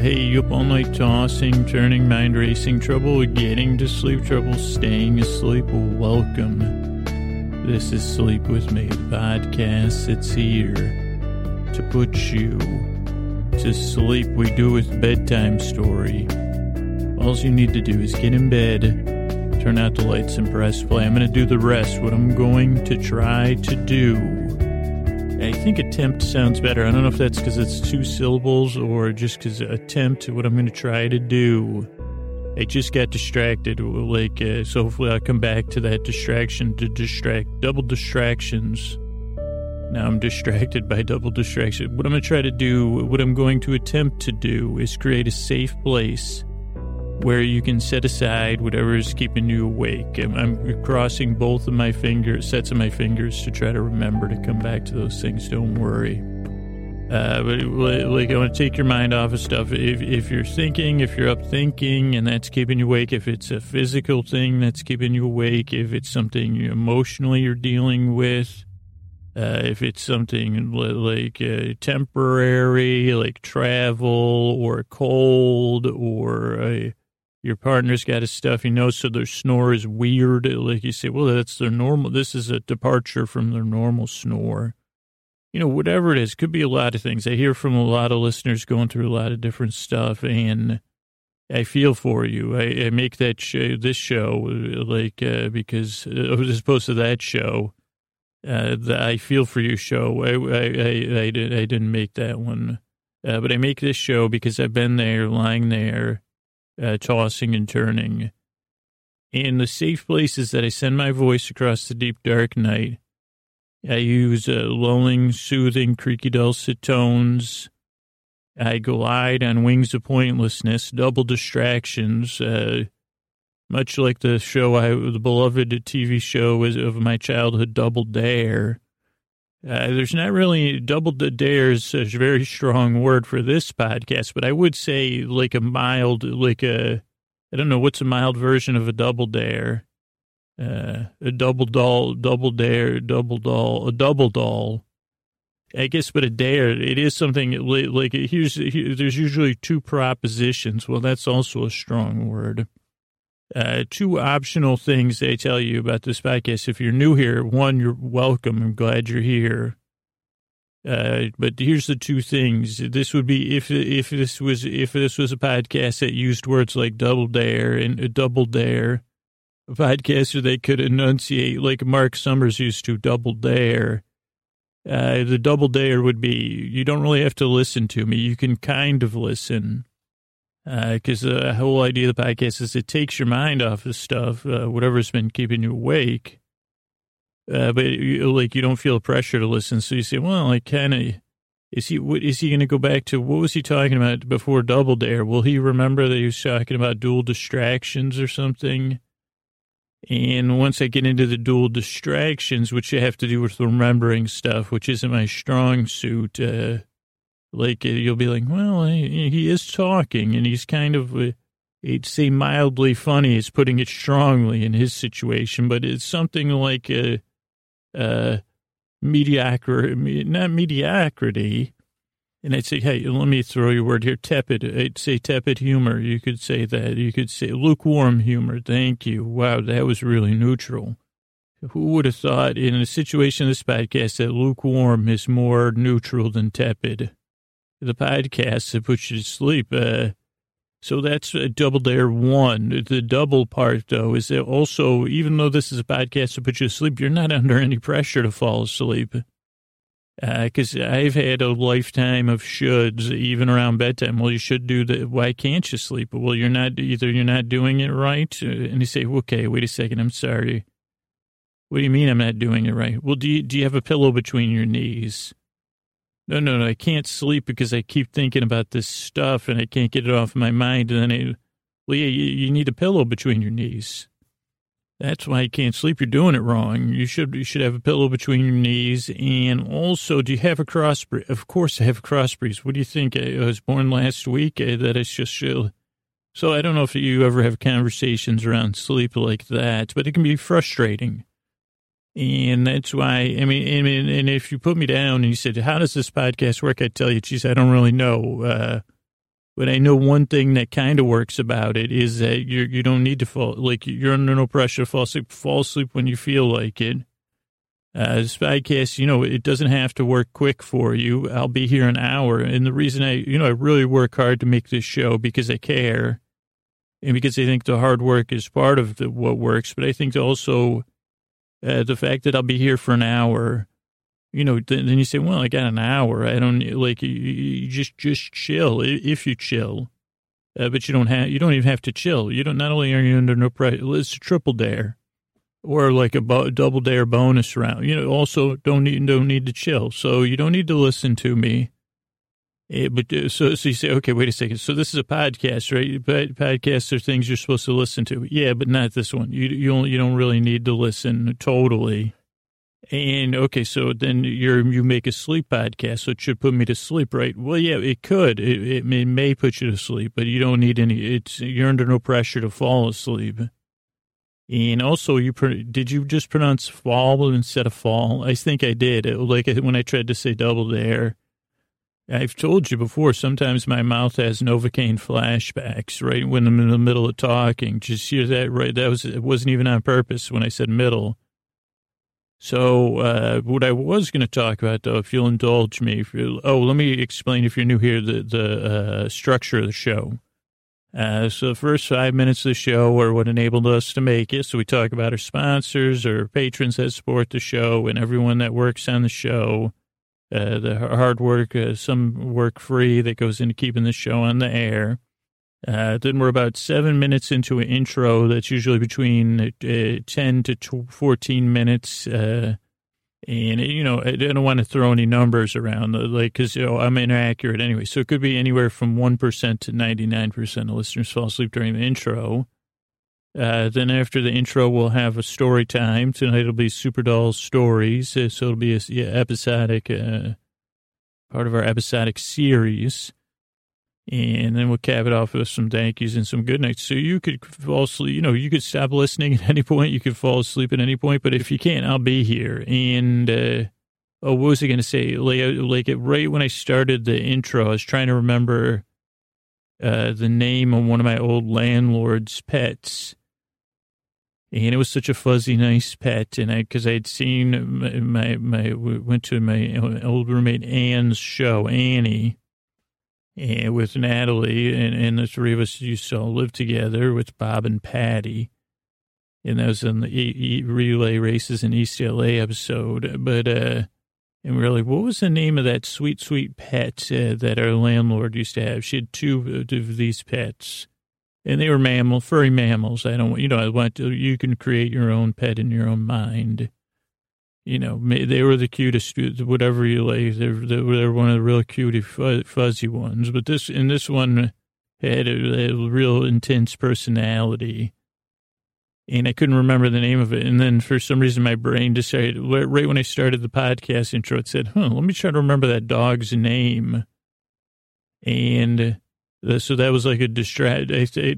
Hey, you up all night tossing, turning, mind racing, trouble getting to sleep, trouble staying asleep? Welcome. This is Sleep With Me, podcast. It's here to put you to sleep. We do with bedtime story. All you need to do is get in bed, turn out the lights, and press play. I'm going to do the rest. What I'm going to try to do I think attempt sounds better. I don't know if that's because it's two syllables or just because attempt, what I'm going to try to do. I just got distracted. Like, uh, so hopefully I'll come back to that distraction to distract, double distractions. Now I'm distracted by double distraction. What I'm going to try to do, what I'm going to attempt to do is create a safe place where you can set aside whatever is keeping you awake. I'm, I'm, crossing both of my fingers, sets of my fingers to try to remember to come back to those things. Don't worry. Uh, but like, I want to take your mind off of stuff. If, if you're thinking, if you're up thinking and that's keeping you awake, if it's a physical thing that's keeping you awake, if it's something emotionally you're dealing with, uh, if it's something like uh, temporary, like travel or cold or a your partner's got his stuff. He knows so their snore is weird. Like you say, well, that's their normal. This is a departure from their normal snore. You know, whatever it is, could be a lot of things. I hear from a lot of listeners going through a lot of different stuff, and I feel for you. I, I make that show, this show, like uh, because uh, as opposed to that show, uh, the I feel for you show. I I I, I, did, I didn't make that one, uh, but I make this show because I've been there, lying there uh, tossing and turning. In the safe places that I send my voice across the deep dark night, I use uh, lulling, soothing, creaky dulcet tones. I glide on wings of pointlessness, double distractions, uh, much like the show I, the beloved TV show of my childhood, Double Dare. Uh, there's not really double the dares a very strong word for this podcast, but I would say like a mild, like a, I don't know what's a mild version of a double dare, uh, a double doll, double dare, double doll, a double doll. I guess, but a dare, it is something like, here's, here, there's usually two propositions. Well, that's also a strong word. Uh, two optional things they tell you about this podcast. If you're new here, one, you're welcome. I'm glad you're here. Uh, but here's the two things. This would be if if this was if this was a podcast that used words like double dare and a double dare, a podcaster they could enunciate like Mark Summers used to double dare. Uh, the double dare would be you don't really have to listen to me. You can kind of listen because uh, the whole idea of the podcast is it takes your mind off of stuff, uh, whatever's been keeping you awake. Uh, but you, like you don't feel pressure to listen, so you say, "Well, I kind of." Is he? What, is he going to go back to? What was he talking about before Double Dare? Will he remember that he was talking about dual distractions or something? And once I get into the dual distractions, which have to do with remembering stuff, which isn't my strong suit, uh, like uh, you'll be like, well, he, is talking, and he's kind of, uh, he'd say mildly funny. He's putting it strongly in his situation, but it's something like a, a mediocre, not mediocrity. And I'd say, hey, let me throw your word here, tepid. I'd say tepid humor. You could say that. You could say lukewarm humor. Thank you. Wow, that was really neutral. Who would have thought in a situation of this podcast that lukewarm is more neutral than tepid? The podcast to put you to sleep. Uh, so that's a double dare one. The double part, though, is that also, even though this is a podcast to put you to sleep, you're not under any pressure to fall asleep. Because uh, I've had a lifetime of shoulds, even around bedtime. Well, you should do that. Why can't you sleep? Well, you're not, either you're not doing it right. Uh, and you say, okay, wait a second, I'm sorry. What do you mean I'm not doing it right? Well, do you, do you have a pillow between your knees? No, no, no. I can't sleep because I keep thinking about this stuff and I can't get it off my mind. And then, I, Leah, you, you need a pillow between your knees. That's why you can't sleep. You're doing it wrong. You should you should have a pillow between your knees. And also, do you have a cross breeze? Of course, I have a cross breeze. What do you think? I was born last week. Uh, that it's just chill. So I don't know if you ever have conversations around sleep like that, but it can be frustrating. And that's why, I mean, I mean, and if you put me down and you said, how does this podcast work? I tell you, geez, I don't really know. Uh, But I know one thing that kind of works about it is that you you don't need to fall like you're under no pressure to fall asleep. Fall asleep when you feel like it. Uh, this podcast, you know, it doesn't have to work quick for you. I'll be here an hour, and the reason I, you know, I really work hard to make this show because I care, and because I think the hard work is part of the, what works. But I think also uh, the fact that I'll be here for an hour you know, then, then you say, well, I got an hour. I don't like you, you just just chill if you chill, uh, but you don't have you don't even have to chill. You don't. Not only are you under no pressure, it's a triple dare, or like a bo- double dare bonus round. You know, also don't need don't need to chill. So you don't need to listen to me. Eh, but uh, so so you say, okay, wait a second. So this is a podcast, right? Podcasts are things you're supposed to listen to. Yeah, but not this one. You you don't you don't really need to listen totally. And okay, so then you're you make a sleep podcast, so it should put me to sleep, right? Well, yeah, it could. It, it, may, may put you to sleep, but you don't need any. It's you're under no pressure to fall asleep. And also, you did you just pronounce fall instead of fall? I think I did. It, like when I tried to say double dare. I've told you before. Sometimes my mouth has novocaine flashbacks. Right when I'm in the middle of talking, just hear that. Right, that was it. Wasn't even on purpose when I said middle so, uh, what I was going to talk about, though, if you'll indulge me, if you oh, let me explain if you're new here the the uh, structure of the show. Uh, so, the first five minutes of the show are what enabled us to make it. So, we talk about our sponsors or patrons that support the show and everyone that works on the show. Uh, the hard work, uh, some work free that goes into keeping the show on the air. Uh, then we're about seven minutes into an intro that's usually between uh, 10 to 14 minutes. Uh, and, you know, I don't want to throw any numbers around, like, because, you know, I'm inaccurate anyway. So it could be anywhere from 1% to 99% of listeners fall asleep during the intro. Uh, then after the intro, we'll have a story time. Tonight it'll be Super Doll Stories. Uh, so it'll be a yeah, episodic, part of our episodic series. And then we'll cap it off with some thank yous and some good nights. So you could fall asleep, you know, you could stop listening at any point. You could fall asleep at any point. But if you can't, I'll be here. And, uh, oh, what was I going to say? Like, uh, like right when I started the intro, I was trying to remember uh, the name of one of my old landlord's pets. And it was such a fuzzy, nice pet. And I, because I had seen my, my, my, went to my old roommate Ann's show, Annie and with Natalie, and, and the three of us used to live together with Bob and Patty. And that was in the e- e- relay races in East LA episode. But, uh, and we are like, what was the name of that sweet, sweet pet uh, that our landlord used to have? She had two of these pets. And they were mammal, furry mammals. I don't, you know, I want to, you can create your own pet in your own mind you know, they were the cutest, whatever you like. They're, they're one of the real cutie, fuzzy ones. But this, and this one had a, a, real intense personality. And I couldn't remember the name of it. And then for some reason, my brain decided, right when I started the podcast intro, it said, huh, let me try to remember that dog's name. And so that was like a distract.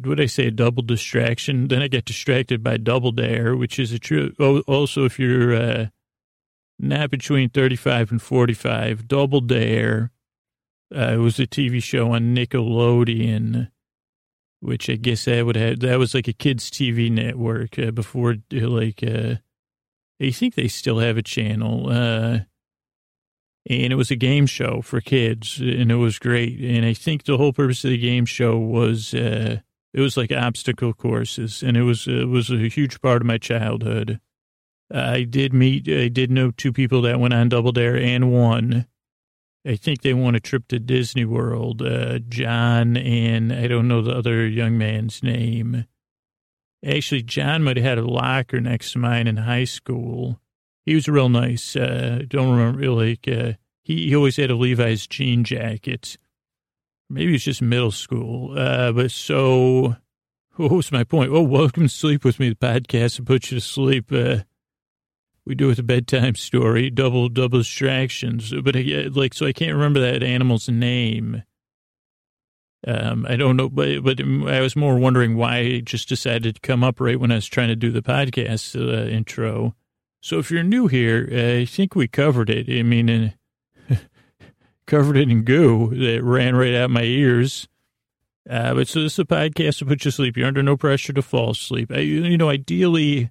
What I say, a double distraction. Then I got distracted by Double Dare, which is a true. Also, if you're, uh, not between 35 and 45, Double Dare. Uh, it was a TV show on Nickelodeon, which I guess that would have, that was like a kids' TV network uh, before, uh, like, uh, I think they still have a channel. And it was a game show for kids, and it was great. And I think the whole purpose of the game show was, uh, it was like obstacle courses, and it was, it was a huge part of my childhood. I did meet, I did know two people that went on Double Dare and won. I think they won a trip to Disney World. Uh, John and I don't know the other young man's name. Actually, John might have had a locker next to mine in high school. He was real nice. Uh, don't remember, like, uh, he, he always had a Levi's jean jacket. Maybe it's just middle school. Uh, but so, what was my point? Oh, welcome to Sleep With Me, the podcast to put you to sleep. Uh, we do with a bedtime story, double double distractions. But like, so I can't remember that animal's name. Um, I don't know, but but I was more wondering why I just decided to come up right when I was trying to do the podcast uh, intro. So if you're new here, uh, I think we covered it. I mean, covered it in goo that ran right out my ears. Uh, but so this is a podcast to put you to sleep. You're under no pressure to fall asleep. I, you know, ideally,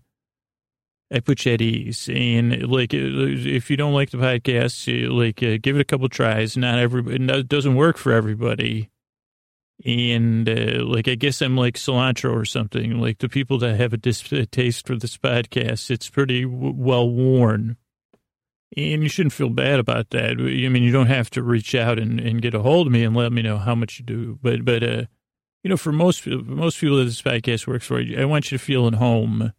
I put you at ease. And like, uh, if you don't like the podcast, like, uh, give it a couple tries. Not everybody, it doesn't work for everybody. And uh, like, I guess I'm like cilantro or something. Like the people that have a, dis- a taste for this podcast, it's pretty w- well worn. And you shouldn't feel bad about that. I mean, you don't have to reach out and, and get a hold of me and let me know how much you do. But, but, uh, you know, for most, most people that this podcast works for, I want you to feel at home.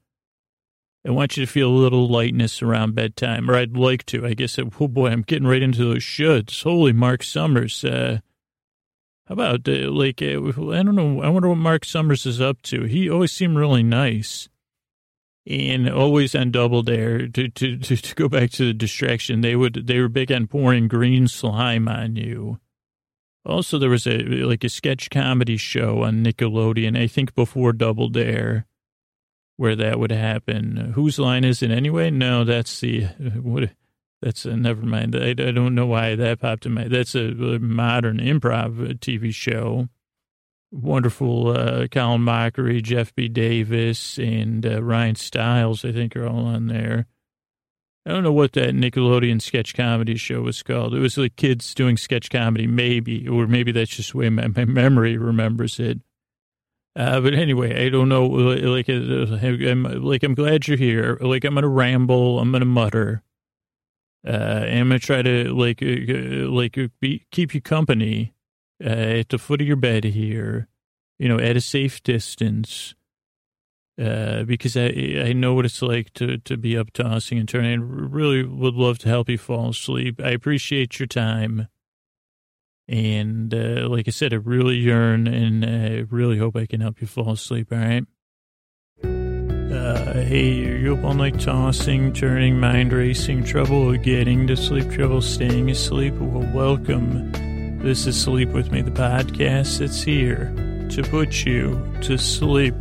I want you to feel a little lightness around bedtime, or I'd like to. I guess, oh boy, I'm getting right into those shoulds. Holy Mark Summers. Uh, how about, uh, like, uh, I don't know. I wonder what Mark Summers is up to. He always seemed really nice and always on double dare to, to, to, to, go back to the distraction. They would, they were big on pouring green slime on you. Also, there was a, like a sketch comedy show on Nickelodeon, I think before Double Dare, where that would happen. Whose line is it anyway? No, that's the, what, that's a, never mind. I, I don't know why that popped in my, that's a, modern improv TV show wonderful uh, Colin Mochrie, Jeff B. Davis, and uh, Ryan Stiles, I think, are all on there. I don't know what that Nickelodeon sketch comedy show was called. It was like kids doing sketch comedy, maybe, or maybe that's just the way my, my memory remembers it. Uh, but anyway, I don't know. Like, uh, I'm, like, I'm glad you're here. Like, I'm gonna ramble. I'm gonna mutter. Uh, I'm gonna try to like, uh, like, be, keep you company uh, at the foot of your bed here, you know, at a safe distance, uh, because I I know what it's like to to be up tossing and turning. And really would love to help you fall asleep. I appreciate your time, and uh, like I said, I really yearn and I really hope I can help you fall asleep. All right. Uh, hey, you up all night tossing, turning, mind racing, trouble getting to sleep, trouble staying asleep? Well, welcome this is Sleep With Me, the podcast that's here to put you to sleep.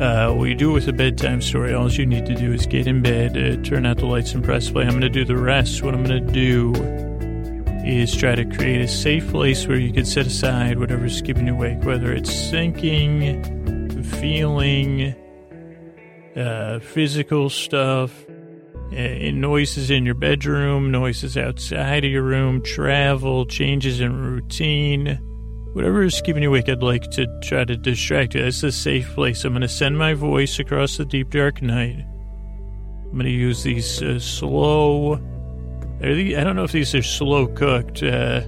Uh, we do it with a bedtime story. All you need to do is get in bed, uh, turn out the lights, and press play. I'm going to do the rest. What I'm going to do is try to create a safe place where you can set aside whatever's keeping you awake, whether it's thinking, feeling, uh, physical stuff, uh, noises in your bedroom, noises outside of your room, travel, changes in routine, whatever is keeping you awake, I'd like to try to distract you. It's a safe place. I'm going to send my voice across the deep, dark night. I'm going to use these uh, slow. I don't know if these are slow cooked. Uh,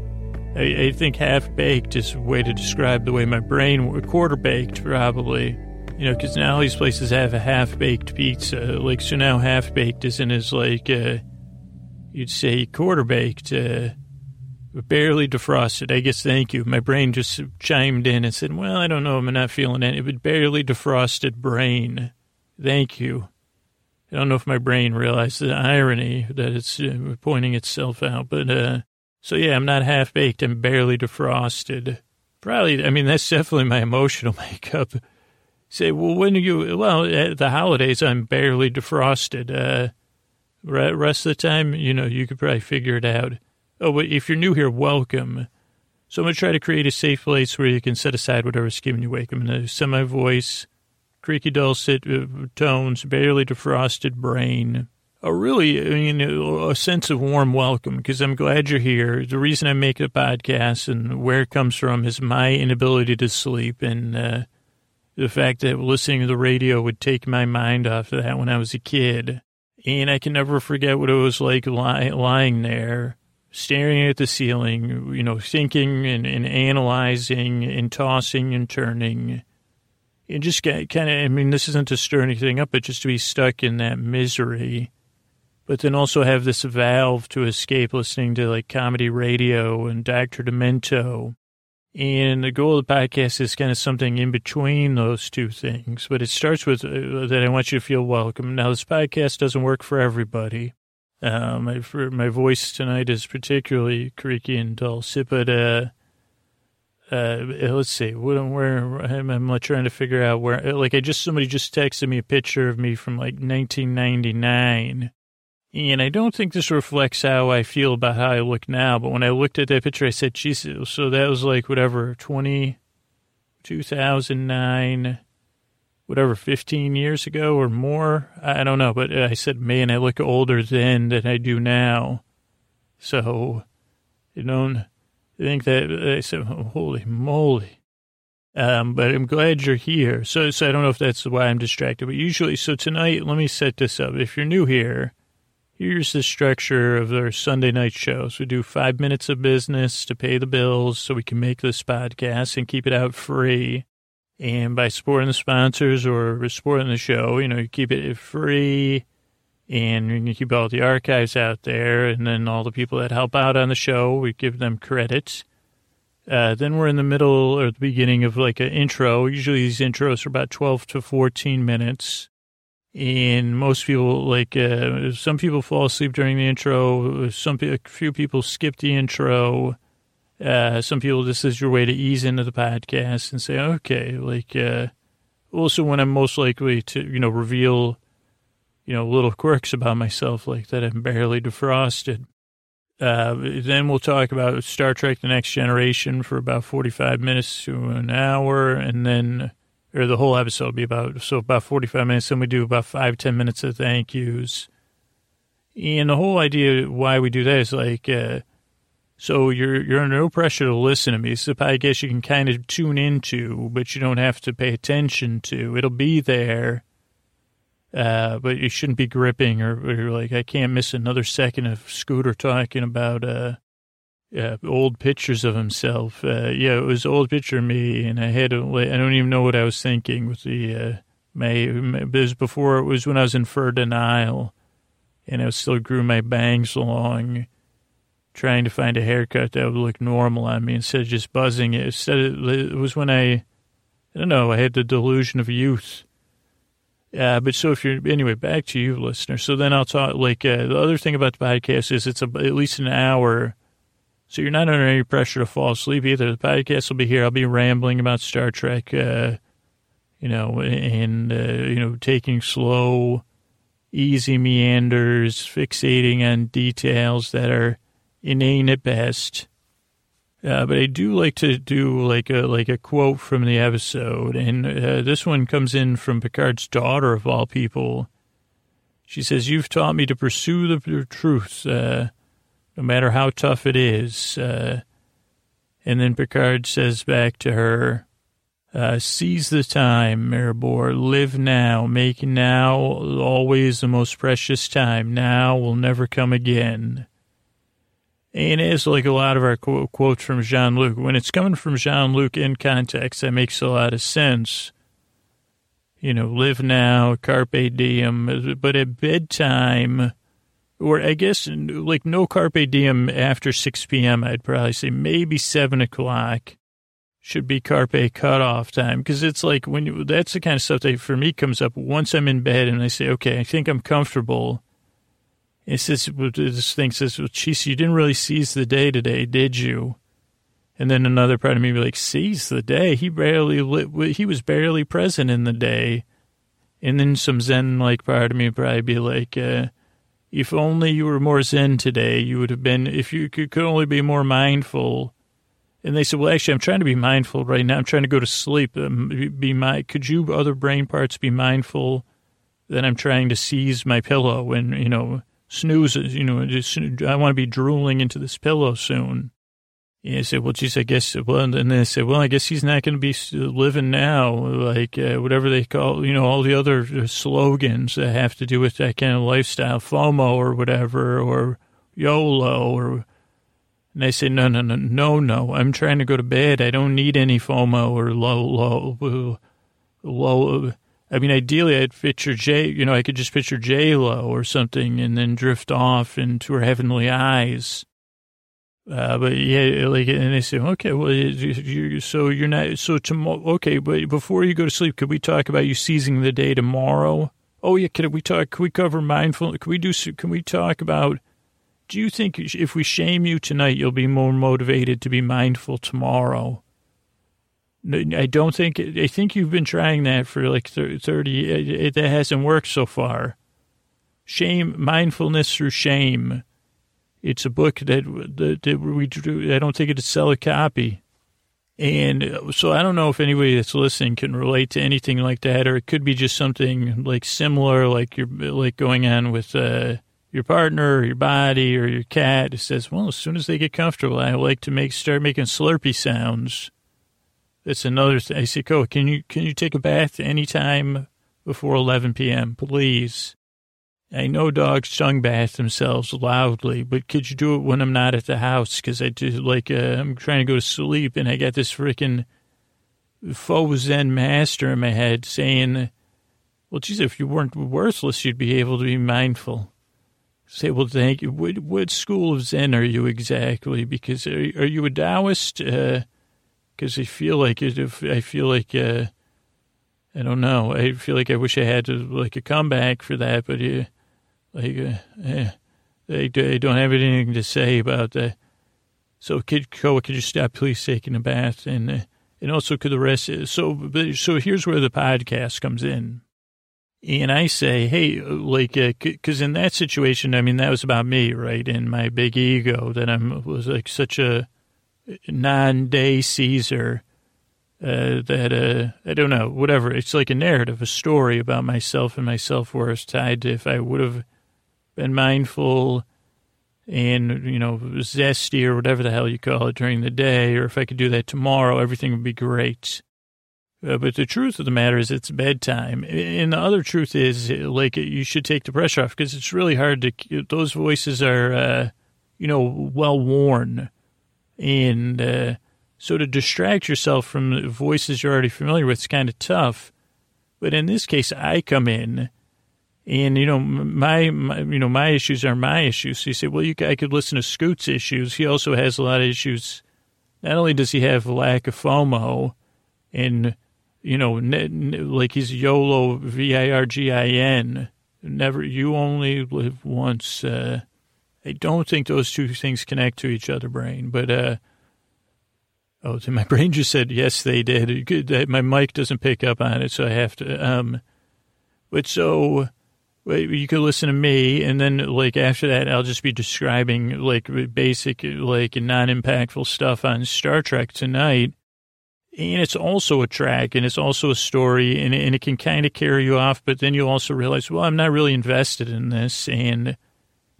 I, think half baked is a way to describe the way my brain, quarter baked probably. You know, because now these places have a half baked pizza. Like, so now half baked isn't as like, uh, you'd say quarter baked, uh, barely defrosted. I guess, thank you. My brain just chimed in and said, well, I don't know. I'm not feeling any, but barely defrosted brain. Thank you. I don't know if my brain realized the irony that it's uh, pointing itself out, but, uh, so yeah, I'm not half baked. I'm barely defrosted. Probably, I mean, that's definitely my emotional makeup say, well, when are you, well, at the holidays, I'm barely defrosted. Uh, rest of the time, you know, you could probably figure it out. Oh, but if you're new here, welcome. So I'm going to try to create a safe place where you can set aside whatever's keeping you. I'm going to send my voice, creaky dulcet uh, tones, barely defrosted brain. A really, I mean, a sense of warm welcome because I'm glad you're here. The reason I make a podcast and where it comes from is my inability to sleep and, uh, the fact that listening to the radio would take my mind off of that when I was a kid. And I can never forget what it was like lie, lying there, staring at the ceiling, you know, thinking and, and analyzing and tossing and turning. And just kind of, I mean, this isn't to stir anything up, but just to be stuck in that misery. But then also have this valve to escape listening to like comedy radio and Dr. Demento and the goal of the podcast is kind of something in between those two things. But it starts with uh, that I want you to feel welcome. Now, this podcast doesn't work for everybody. Uh, my, my voice tonight is particularly creaky and dulcet, but uh, uh, let's see. Where I'm, I'm trying to figure out where. Like, I just somebody just texted me a picture of me from like 1999 and I don't think this reflects how I feel about how I look now. But when I looked at that picture, I said, Jesus. So that was like whatever, 20, 2009, whatever, 15 years ago or more. I don't know, but I said, man, I look older then than I do now. So, you know, I think that I said, holy moly. Um, but I'm glad you're here. So, so I don't know if that's why I'm distracted, but usually, so tonight, let me set this up. If you're new here, here's the structure of our Sunday night shows. We do five minutes of business to pay the bills so we can make this podcast and keep it out free. And by supporting the sponsors or supporting the show, you know, you keep it free and you keep all the archives out there. And then all the people that help out on the show, we give them credits. Uh, then we're in the middle or the beginning of like an intro. Usually these intros are about 12 to 14 minutes. And most people, like, uh, some people fall asleep during the intro. Some, a few people skip the intro. Uh, some people, this is your way to ease into the podcast and say, okay, like, uh, also when I'm most likely to, you know, reveal, you know, little quirks about myself, like that I'm barely defrosted. Uh, then we'll talk about Star Trek The Next Generation for about 45 minutes to an hour. And then, or the whole episode will be about, so about 45 minutes. Then we do about five ten minutes of thank yous. And the whole idea why we do that is like, uh, so you're you're under no pressure to listen to me. So I guess you can kind of tune into, but you don't have to pay attention to. It'll be there uh, but you shouldn't be gripping or, or, like, I can't miss another second of Scooter talking about uh, uh, old pictures of himself. Uh, yeah, it was old picture of me, and I had I don't even know what I was thinking with the, uh, my, it was before, it was when I was in fur denial, and I still grew my bangs long, trying to find a haircut that would look normal on me instead of just buzzing it. Instead, it was when I, I don't know, I had the delusion of youth uh, but so if you're anyway, back to you, listener. So then I'll talk. Like uh, the other thing about the podcast is it's a, at least an hour, so you're not under any pressure to fall asleep either. The podcast will be here. I'll be rambling about Star Trek, uh, you know, and uh, you know, taking slow, easy meanders, fixating on details that are inane at best. Uh, but I do like to do like a like a quote from the episode, and uh, this one comes in from Picard's daughter of all people. She says, "You've taught me to pursue the, truth, uh, no matter how tough it is." Uh, and then Picard says back to her, uh, "Seize the time, Meribor. Live now. Make now always the most precious time. Now will never come again." And it's like a lot of our quotes from Jean Luc. When it's coming from Jean Luc in context, that makes a lot of sense. You know, live now, carpe diem. But at bedtime, or I guess like no carpe diem after 6 p.m., I'd probably say maybe 7 o'clock should be carpe cutoff time. Because it's like when you, that's the kind of stuff that for me comes up once I'm in bed and I say, okay, I think I'm comfortable it says, this thing says, well, geez, you didn't really seize the day today, did you? And then another part of me be like, seize the day? He barely, he was barely present in the day. And then some Zen like part of me probably be like, uh, if only you were more Zen today, you would have been, if you could, only be more mindful. And they said, well, actually, I'm trying to be mindful right now. I'm trying to go to sleep. Um, be my, could you other brain parts be mindful that I'm trying to seize my pillow and, you know, snoozes, you know, just, I want to be drooling into this pillow soon. And I said, well, geez, I guess, well, and then they said, well, I guess he's not going to be living now, like uh, whatever they call, you know, all the other uh, slogans that have to do with that kind of lifestyle, FOMO or whatever, or YOLO, or, and I said, no, no, no, no, no, I'm trying to go to bed. I don't need any FOMO or low, low, low, I mean, ideally, I'd picture J. You know, I could just picture J Lo or something, and then drift off into her heavenly eyes. Uh, but yeah, like, and they say, okay, well, you, so you're not, so tomorrow, okay, but before you go to sleep, could we talk about you seizing the day tomorrow? Oh yeah, can we talk? Can we cover mindfulness? Can we do? Can we talk about? Do you think if we shame you tonight, you'll be more motivated to be mindful tomorrow? I don't think, I think you've been trying that for like 30, it, it, that hasn't worked so far. Shame, mindfulness through shame. It's a book that, that, that we I don't think it'd sell a copy. And uh, so I don't know if anybody that's listening can relate to anything like that, or it could be just something like similar, like you're like going on with uh, your partner or your body or your cat. It says, well, as soon as they get comfortable, I like to make start making slurpy sounds. That's another thing. I say, "Oh, can you can you take a bath anytime before 11 p.m., please?" I know dogs tongue bath themselves loudly, but could you do it when I'm not at the house? Because I do like uh, I'm trying to go to sleep, and I got this freaking faux Zen master in my head saying, "Well, geez, if you weren't worthless, you'd be able to be mindful." Say, well, thank you. What, what school of Zen are you exactly? Because are, are you a Taoist? Because uh, I feel like it. If I feel like uh, I don't know. I feel like I wish I had to, like a comeback for that, but. Uh, like, uh, eh, they, they don't have anything to say about that. So, Kid Koa, could you stop please taking a bath? And uh, and also, could the rest, so, so here's where the podcast comes in. And I say, hey, like, because uh, in that situation, I mean, that was about me, right? And my big ego that I'm was like such a non-day Caesar uh, that uh, I don't know, whatever. It's like a narrative, a story about myself and my self worth tied to if I would have been mindful and, you know, zesty or whatever the hell you call it during the day, or if I could do that tomorrow, everything would be great. Uh, but the truth of the matter is it's bedtime. And the other truth is, like, you should take the pressure off because it's really hard to, those voices are, uh, you know, well worn. And uh, so to distract yourself from voices you're already familiar with is kind of tough. But in this case, I come in and you know my, my, you know my issues are my issues. So you say, well, you I could listen to Scoot's issues. He also has a lot of issues. Not only does he have lack of FOMO, and you know, like he's YOLO V I R G I N. Never, you only live once. Uh, I don't think those two things connect to each other, brain. But uh, oh, my brain just said yes, they did. My mic doesn't pick up on it, so I have to. Um, but so you could listen to me, and then like after that, I'll just be describing like basic, like non-impactful stuff on Star Trek tonight. And it's also a track, and it's also a story, and and it can kind of carry you off. But then you also realize, well, I'm not really invested in this, and it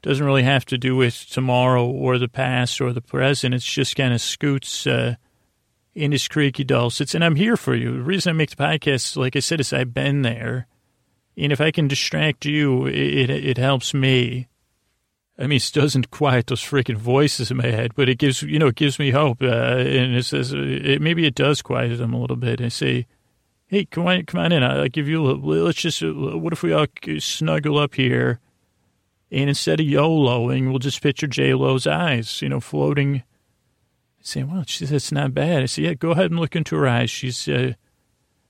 doesn't really have to do with tomorrow or the past or the present. It's just kind of scoots uh, in his creaky dulcets, and I'm here for you. The reason I make the podcast, like I said, is I've been there and if I can distract you, it, it helps me. I mean, it doesn't quiet those freaking voices in my head, but it gives, you know, it gives me hope. Uh, and it says, it, maybe it does quiet them a little bit. I say, hey, come on, come on in. I'll give you a little let's just, what if we all snuggle up here and instead of YOLOing, we'll just picture J-Lo's eyes, you know, floating. I say, well, she says, it's not bad. I say, yeah, go ahead and look into her eyes. She's, uh,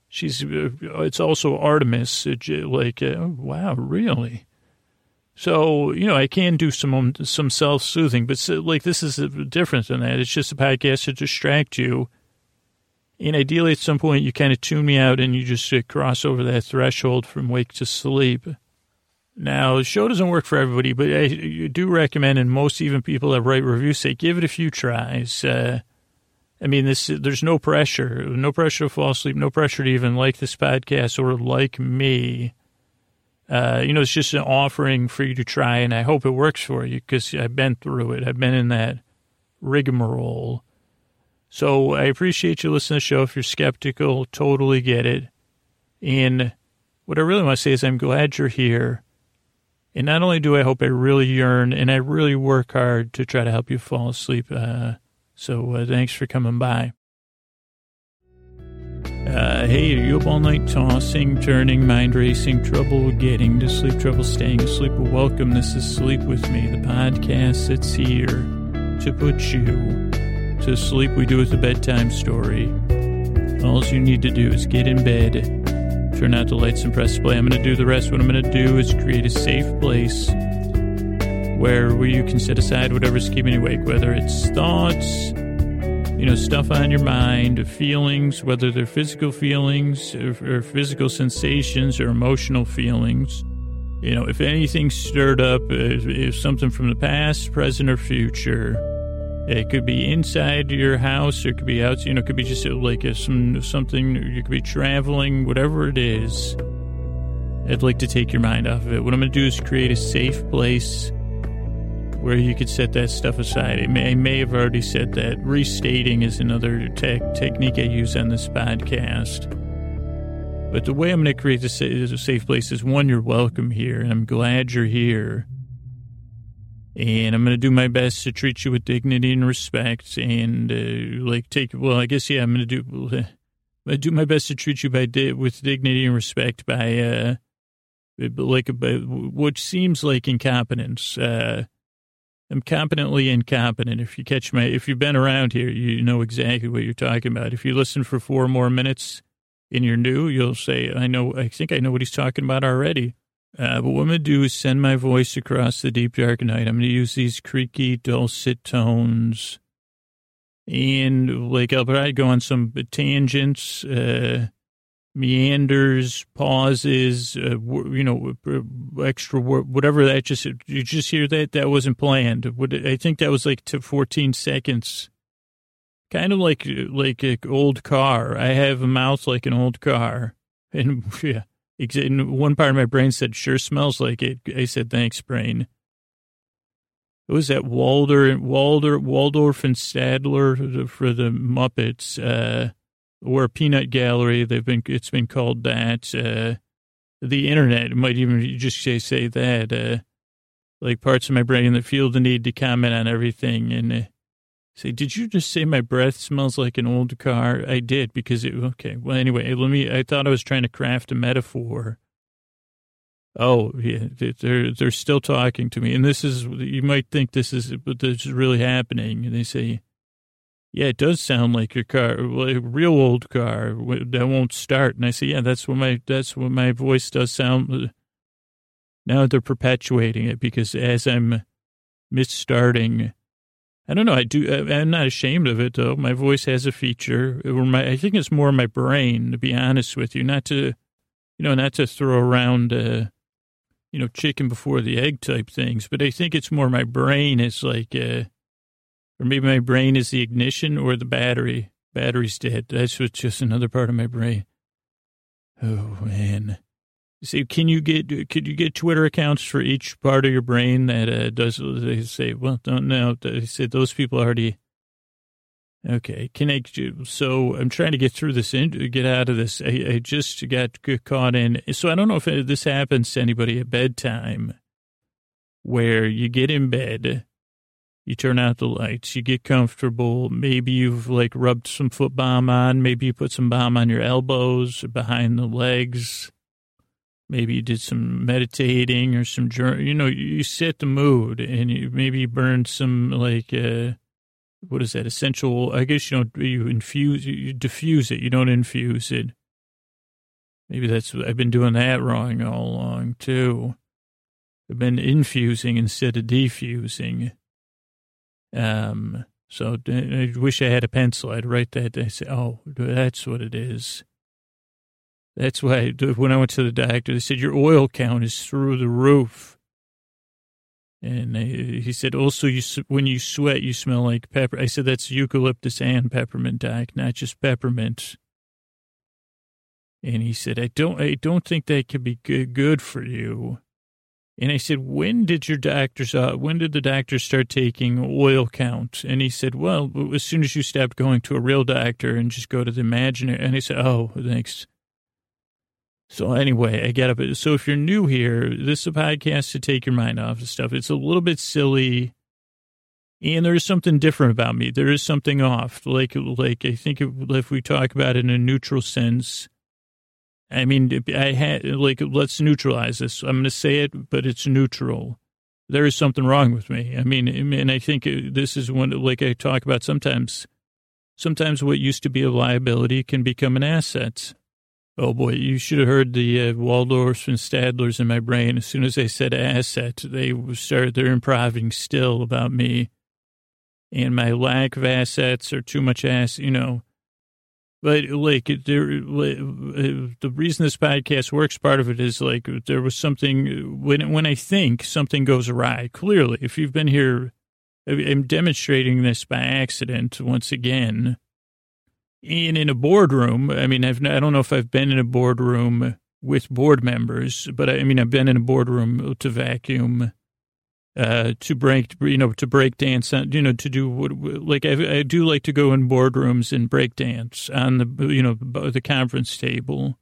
She's, uh, it's also Artemis. Like, uh, wow, really? So, you know, I can do some um, some self soothing, but like this is different than that. It's just a podcast to distract you. And ideally, at some point, you kind of tune me out and you just uh, cross over that threshold from wake to sleep. Now, the show doesn't work for everybody, but I do recommend, and most even people that write reviews say, give it a few tries. Uh, I mean, this there's no pressure, no pressure to fall asleep, no pressure to even like this podcast or like me. Uh, you know, it's just an offering for you to try, and I hope it works for you because I've been through it. I've been in that rigmarole. So I appreciate you listening to the show. If you're skeptical, totally get it. And what I really want to say is I'm glad you're here. And not only do I hope I really yearn and I really work hard to try to help you fall asleep, uh, so uh, thanks for coming by. Uh, hey, are you up all night tossing, turning, mind racing, trouble getting to sleep, trouble staying asleep? Welcome. This is Sleep With Me, the podcast that's here to put you to sleep. We do it a bedtime story. All you need to do is get in bed, turn out the lights, and press play. I'm going to do the rest. What I'm going to do is create a safe place where, where you can set aside whatever's keeping you awake, whether it's thoughts, you know, stuff on your mind, feelings, whether they're physical feelings or, or physical sensations or emotional feelings. You know, if anything stirred up, if, if something from the past, present, or future, It could be inside your house, or it could be out. You know, it could be just uh, like a, some something. You could be traveling, whatever it is. I'd like to take your mind off of it. What I'm going to do is create a safe place where you could set that stuff aside. I may, I may have already said that. Restating is another te- technique I use on this podcast. But the way I'm going to create a safe place is one, you're welcome here, and I'm glad you're here. And I'm going to do my best to treat you with dignity and respect, and uh, like take. Well, I guess yeah, I'm going to do. I do my best to treat you by di- with dignity and respect by, uh, like, by, which seems like incompetence. Uh, I'm competently incompetent. If you catch my, if you've been around here, you know exactly what you're talking about. If you listen for four more minutes and you're new, you'll say, I know, I think I know what he's talking about already. Uh, but what I'm going to do is send my voice across the deep dark night. I'm going to use these creaky, dulcet tones. And like, I'll probably go on some tangents, uh, meanders, pauses, uh, you know, extra whatever that just, you just hear that? That wasn't planned. I think that was like to 14 seconds. Kind of like, like an old car. I have a mouth like an old car. And yeah, and one part of my brain said, sure smells like it. I said, thanks, brain. It was that Walder, Walder, Waldorf and Statler for the Muppets. Uh, or Peanut Gallery. They've been it's been called that. Uh, the internet might even just say say that. Uh, like parts of my brain that feel the need to comment on everything and uh, say, "Did you just say my breath smells like an old car?" I did because it. Okay, well, anyway, let me. I thought I was trying to craft a metaphor. Oh yeah, they're they're still talking to me, and this is you might think this is, but this is really happening. And they say, yeah, it does sound like your car, a real old car that won't start. And I say, yeah, that's what my, that's what my voice does sound. Uh, now they're perpetuating it because as I'm misstarting, I don't know. I do. Uh, I'm not ashamed of it though. My voice has a feature, or my. I think it's more my brain, to be honest with you. Not to, you know, not to throw around, uh, you know, chicken before the egg type things. But I think it's more my brain is like, uh, or maybe my brain is the ignition or the battery. Battery's dead. That's just another part of my brain. Oh man. See, can you get could you get Twitter accounts for each part of your brain that uh, does? They say, well, don't know. They said those people already. Okay, can I? So I'm trying to get through this, get out of this. I, I just got caught in. So I don't know if this happens to anybody at bedtime, where you get in bed you turn out the lights, you get comfortable. Maybe you've like rubbed some foot balm on. Maybe you put some balm on your elbows or behind the legs. Maybe you did some meditating or some, journal. you know, you set the mood and you maybe burn some like, uh, what is that? Essential. I guess you don't, you infuse, you diffuse it. You don't infuse it. Maybe that's, I've been doing that wrong all along too. I've been infusing instead of defusing. Um, so I wish I had a pencil. I'd write that. I say, oh, that's what it is. That's why when I went to the doctor, they said your oil count is through the roof. And he said, also, you when you sweat, you smell like pepper. I said, that's eucalyptus and peppermint, doc, not just peppermint. And he said, I don't, I don't think that could be good, good for you. And I said, when did your doctors, uh, when did the doctors start taking oil count? And he said, well, as soon as you stopped going to a real doctor and just go to the imaginary. And I said, oh, thanks. So anyway, I get up. So if you're new here, this is a podcast to take your mind off of stuff. It's a little bit silly. And there is something different about me. There is something off. Like, like I think if we talk about it in a neutral sense, I mean, I had like let's neutralize this. I'm going to say it, but it's neutral. There is something wrong with me. I mean, and I think this is one like I talk about sometimes. Sometimes what used to be a liability can become an asset. Oh boy, you should have heard the uh, Waldorfs and Statlers in my brain. As soon as I said asset, they started they're improving still about me and my lack of assets or too much ass. You know, but like there, the reason this podcast works, part of it is like there was something when when I think something goes awry. Clearly, if you've been here I'm demonstrating this by accident once again. And in a boardroom, I mean, I've, I don't know if I've been in a boardroom with board members, but I mean, I've been in a boardroom to vacuum, uh, to break, you know, to break dance, you know, to do what, like, I, I do like to go in boardrooms and break dance on the, you know, the conference table.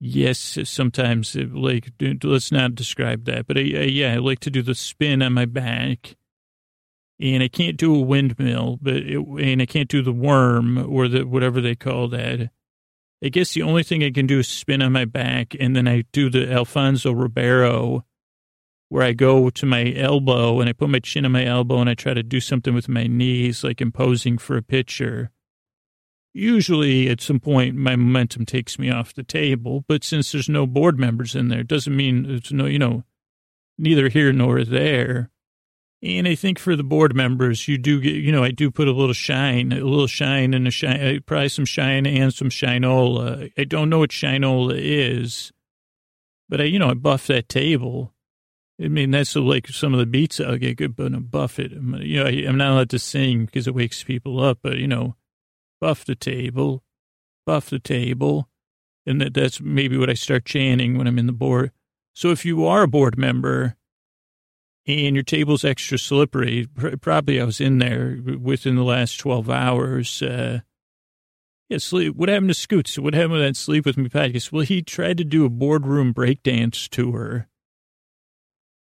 Yes, sometimes, like, let's not describe that, but I, I, yeah, I like to do the spin on my back and I can't do a windmill, but it, and I can't do the worm or the whatever they call that. I guess the only thing I can do is spin on my back, and then I do the Alfonso Ribeiro, where I go to my elbow and I put my chin on my elbow and I try to do something with my knees, like imposing for a picture. Usually, at some point, my momentum takes me off the table, but since there's no board members in there, it doesn't mean it's no, you know, neither here nor there. And I think for the board members, you do get, you know, I do put a little shine, a little shine and a shine, uh, probably some shine and some shinola. I don't know what shinola is, but I, you know, I buff that table. I mean, that's like some of the beats I'll get good, but I buff it. You know, I'm not allowed to sing because it wakes people up, but, you know, buff the table, buff the table. And that, that's maybe what I start chanting when I'm in the board. So if you are a board member, and your table's extra slippery. Probably I was in there within the last 12 hours. Uh, yeah, sleep. What happened to Scoots? What happened with that Sleep With Me podcast? Well, he tried to do a boardroom breakdance tour.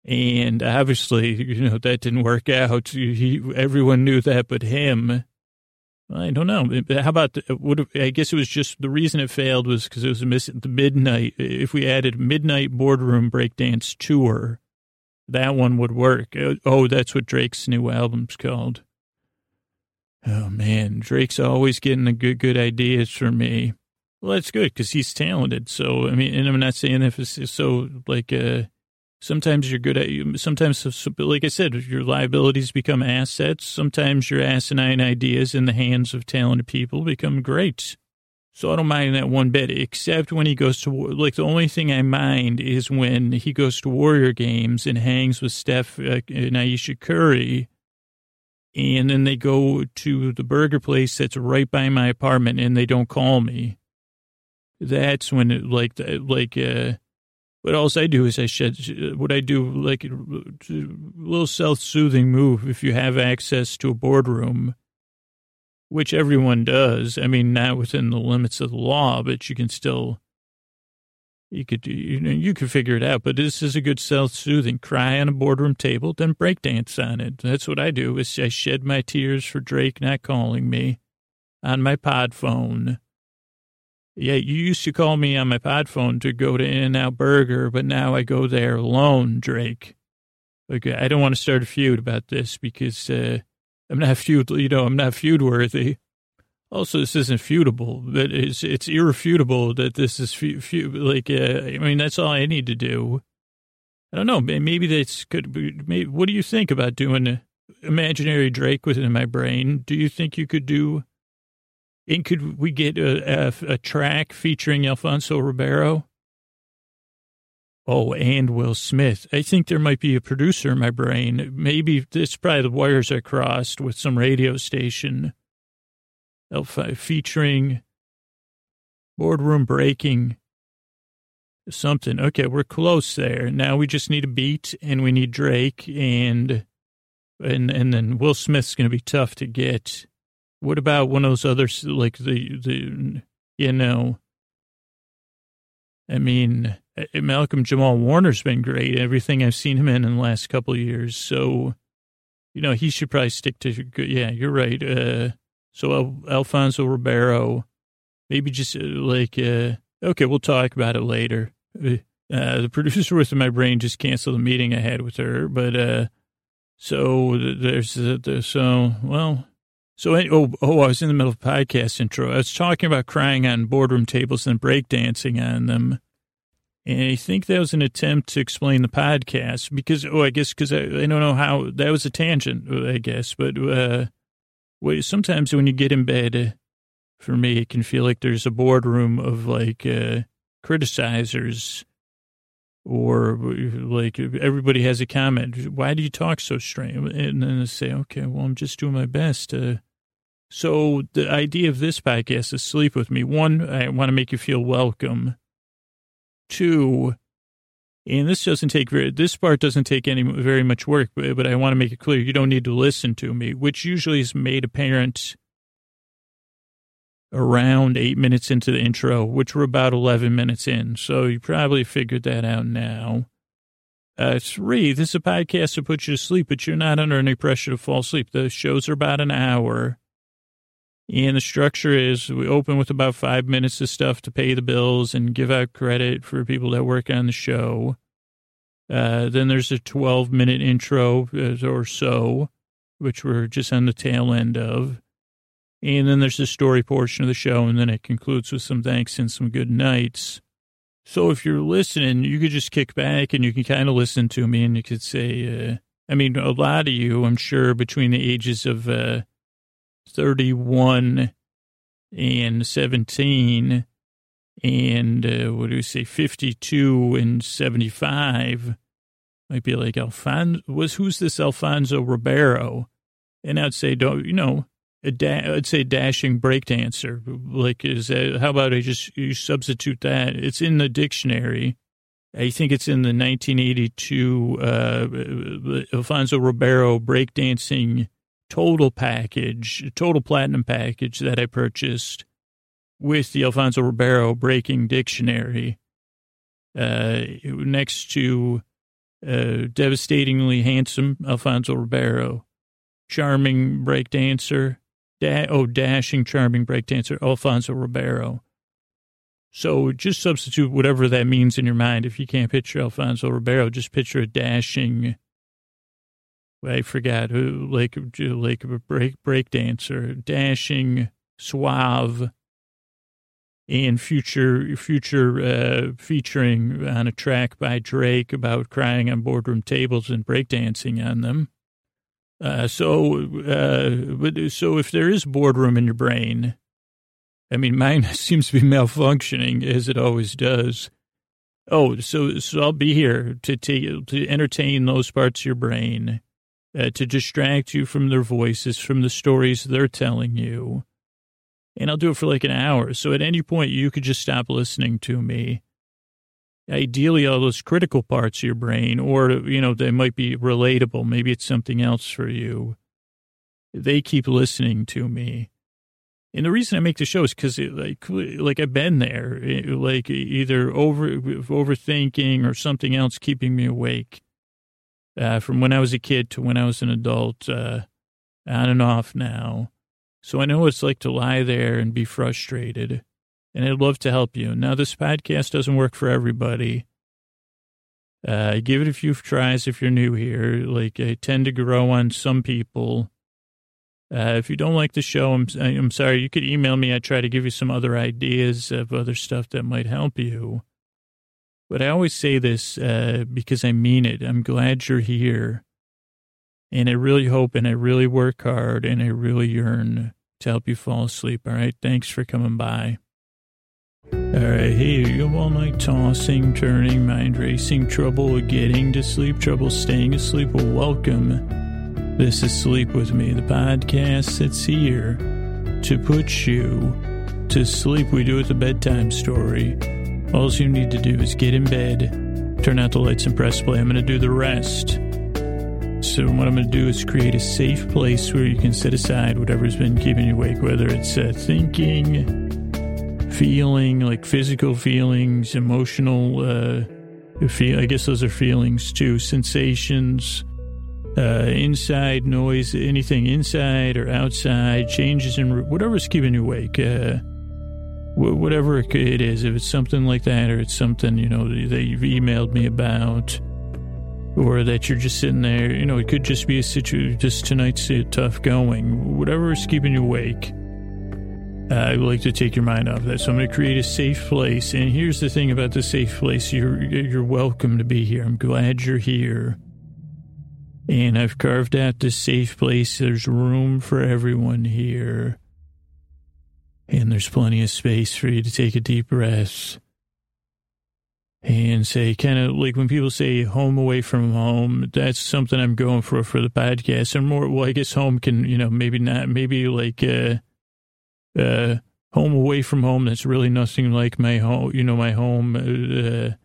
And obviously, you know, that didn't work out. He, everyone knew that but him. I don't know. How about, what, I guess it was just the reason it failed was because it was a miss, the midnight. If we added midnight boardroom breakdance tour, that one would work. Uh, oh, that's what Drake's new album's called. Oh man, Drake's always getting the good, good ideas for me. Well, that's good because he's talented. So, I mean, and I'm not saying if it's so like, uh, sometimes you're good at, sometimes, like I said, your liabilities become assets. Sometimes your asinine ideas in the hands of talented people become great. So I don't mind that one bit, except when he goes to, like, the only thing I mind is when he goes to Warrior Games and hangs with Steph uh, and Ayesha Curry. And then they go to the burger place that's right by my apartment and they don't call me. That's when it, like, like, uh, what else I do is I shed, what I do, like, a little self soothing move if you have access to a boardroom which everyone does. I mean, not within the limits of the law, but you can still, you could, you know, you could figure it out. But this is a good self-soothing. Cry on a boardroom table, then break dance on it. That's what I do. Is I shed my tears for Drake not calling me on my pod phone. Yeah, you used to call me on my pod phone to go to In-N-Out Burger, but now I go there alone, Drake. Okay, I don't want to start a feud about this because, uh, I'm not feud, you know, I'm not feud worthy. Also, this isn't feudable, but it's it's irrefutable that this is feud. Feud, like, uh, I mean, that's all I need to do. I don't know. Maybe that's could. Be, maybe, what do you think about doing imaginary Drake within my brain? Do you think you could do? And could we get a, a, a track featuring Alfonso Ribeiro? Oh, and Will Smith. I think there might be a producer in my brain. Maybe it's probably the wires are crossed with some radio station featuring boardroom breaking something. Okay, we're close there. Now we just need a beat and we need Drake and and and then Will Smith's going to be tough to get. What about one of those other like the the you know I mean, uh, Malcolm Jamal Warner's been great. Everything I've seen him in in the last couple years. So, you know, he should probably stick to. Yeah, you're right. Uh, so Al- Alfonso Ribeiro, maybe just uh, like uh, okay, we'll talk about it later. Uh, uh the producer with my brain just canceled the meeting I had with her, but so there's the, so well. So, oh, oh, I was in the middle of a podcast intro. I was talking about crying on boardroom tables and breakdancing on them. And I think that was an attempt to explain the podcast because, oh, I guess because I, I, don't know how that was a tangent, I guess. But uh, sometimes when you get in bed, uh, for me, it can feel like there's a boardroom of like uh, criticizers or like everybody has a comment. Why do you talk so strange? And then they say, okay, well, I'm just doing my best. So the idea of this podcast is sleep with me. One, I want to make you feel welcome. Two, and this doesn't take very, this part doesn't take any very much work, but, but I want to make it clear you don't need to listen to me, which usually is made apparent around eight minutes into the intro, which we're about 11 minutes in. So you probably figured that out now. Uh, three, this is a podcast to put you to sleep, but you're not under any pressure to fall asleep. The shows are about an hour. And the structure is we open with about five minutes of stuff to pay the bills and give out credit for people that work on the show. Uh, then there's a 12 minute intro uh, or so, which we're just on the tail end of. And then there's the story portion of the show, and then it concludes with some thanks and some good nights. So if you're listening, you could just kick back and you can kind of listen to me, and you could say, uh, I mean, a lot of you, I'm sure, between the ages of uh, 31 and 17, and uh, what do we say, 52 and 75, might be like Alfonso, was who's this Alfonso Ribeiro? And I'd say, don't, you know, a da- I'd say dashing breakdancer. Like, is that, how about I just you substitute that? It's in the dictionary. I think it's in the 1982 uh, Alfonso Ribeiro breakdancing total package, total platinum package that I purchased with the Alfonso Ribeiro breaking dictionary. Uh, next to uh, devastatingly handsome Alfonso Ribeiro, charming breakdancer, Da- oh, dashing, charming breakdancer, Alfonso Ribeiro. So just substitute whatever that means in your mind. If you can't picture Alfonso Ribeiro, just picture a dashing, I forgot who, like, like a break, break dancer, dashing, suave, and future, future, uh, featuring on a track by Drake about crying on boardroom tables and breakdancing on them. Uh, so, uh, so if there is boardroom in your brain, I mean, mine seems to be malfunctioning as it always does. Oh, so so I'll be here to take to entertain those parts of your brain, uh, to distract you from their voices, from the stories they're telling you, and I'll do it for like an hour. So at any point, you could just stop listening to me ideally all those critical parts of your brain, or, you know, they might be relatable. Maybe it's something else for you. They keep listening to me. And the reason I make the show is because, like, like I've been there, like either over overthinking or something else keeping me awake. Uh, from when I was a kid to when I was an adult, uh, on and off now. So I know what it's like to lie there and be frustrated and I'd love to help you. Now, this podcast doesn't work for everybody. Uh, give it a few tries if you're new here. Like, I tend to grow on some people. Uh, if you don't like the show, I'm, I'm sorry. You could email me. I try to give you some other ideas of other stuff that might help you. But I always say this uh, because I mean it. I'm glad you're here. And I really hope and I really work hard and I really yearn to help you fall asleep. All right. Thanks for coming by. All right, hey, you have all night tossing, turning, mind racing, trouble getting to sleep, trouble staying asleep. Well, welcome. This is Sleep With Me, the podcast that's here to put you to sleep. We do it the bedtime story. All you need to do is get in bed, turn out the lights, and press play. I'm going to do the rest. So, what I'm going to do is create a safe place where you can set aside whatever's been keeping you awake, whether it's uh, thinking, feeling, like physical feelings, emotional, uh, feel, I guess those are feelings too, sensations, uh, inside noise, anything inside or outside, changes in whatever's keeping you awake, uh, whatever it is, if it's something like that or it's something, you know, that you've emailed me about or that you're just sitting there, you know, it could just be a situation, just tonight's tough going, whatever is keeping you awake uh, I would like to take your mind off that. So I'm going to create a safe place. And here's the thing about the safe place: you're you're welcome to be here. I'm glad you're here. And I've carved out this safe place. There's room for everyone here. And there's plenty of space for you to take a deep breath and say kind of like when people say home away from home, that's something I'm going for for the podcast. And more, well, I guess home can, you know, maybe not, maybe like, uh, uh, home away from home. That's really nothing like my home, you know, my home, uh,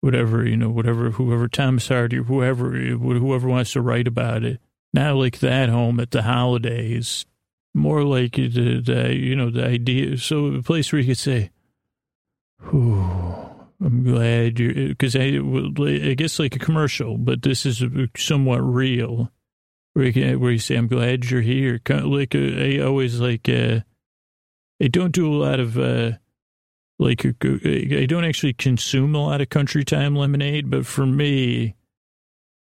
whatever, you know, whatever, whoever, Thomas Hardy, whoever, whoever wants to write about it. Not like that home at the holidays, more like the, the you know, the idea. So a place where you could say, I'm glad you're," because I, I guess like a commercial, but this is somewhat real. Where you, where you say, "I'm glad you're here." Like uh, I always like, uh, I don't do a lot of uh, like uh, I don't actually consume a lot of country time lemonade, but for me,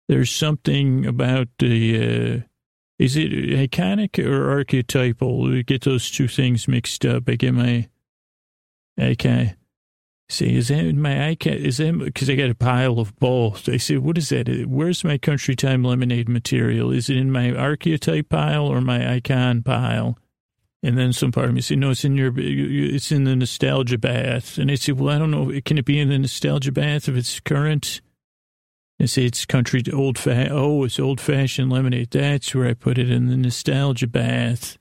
there's something about the. Uh, is it iconic or archetypal? We get those two things mixed up. I get my. Can't. See, is that in my icon? Is that because I got a pile of both? I say, what is that? Where's my country time lemonade material? Is it in my archetype pile or my icon pile? And then some part of me say, no, it's in your, it's in the nostalgia bath. And I say, well, I don't know. Can it be in the nostalgia bath if it's current? I say it's country old fa- Oh, it's old fashioned lemonade. That's where I put it in the nostalgia bath.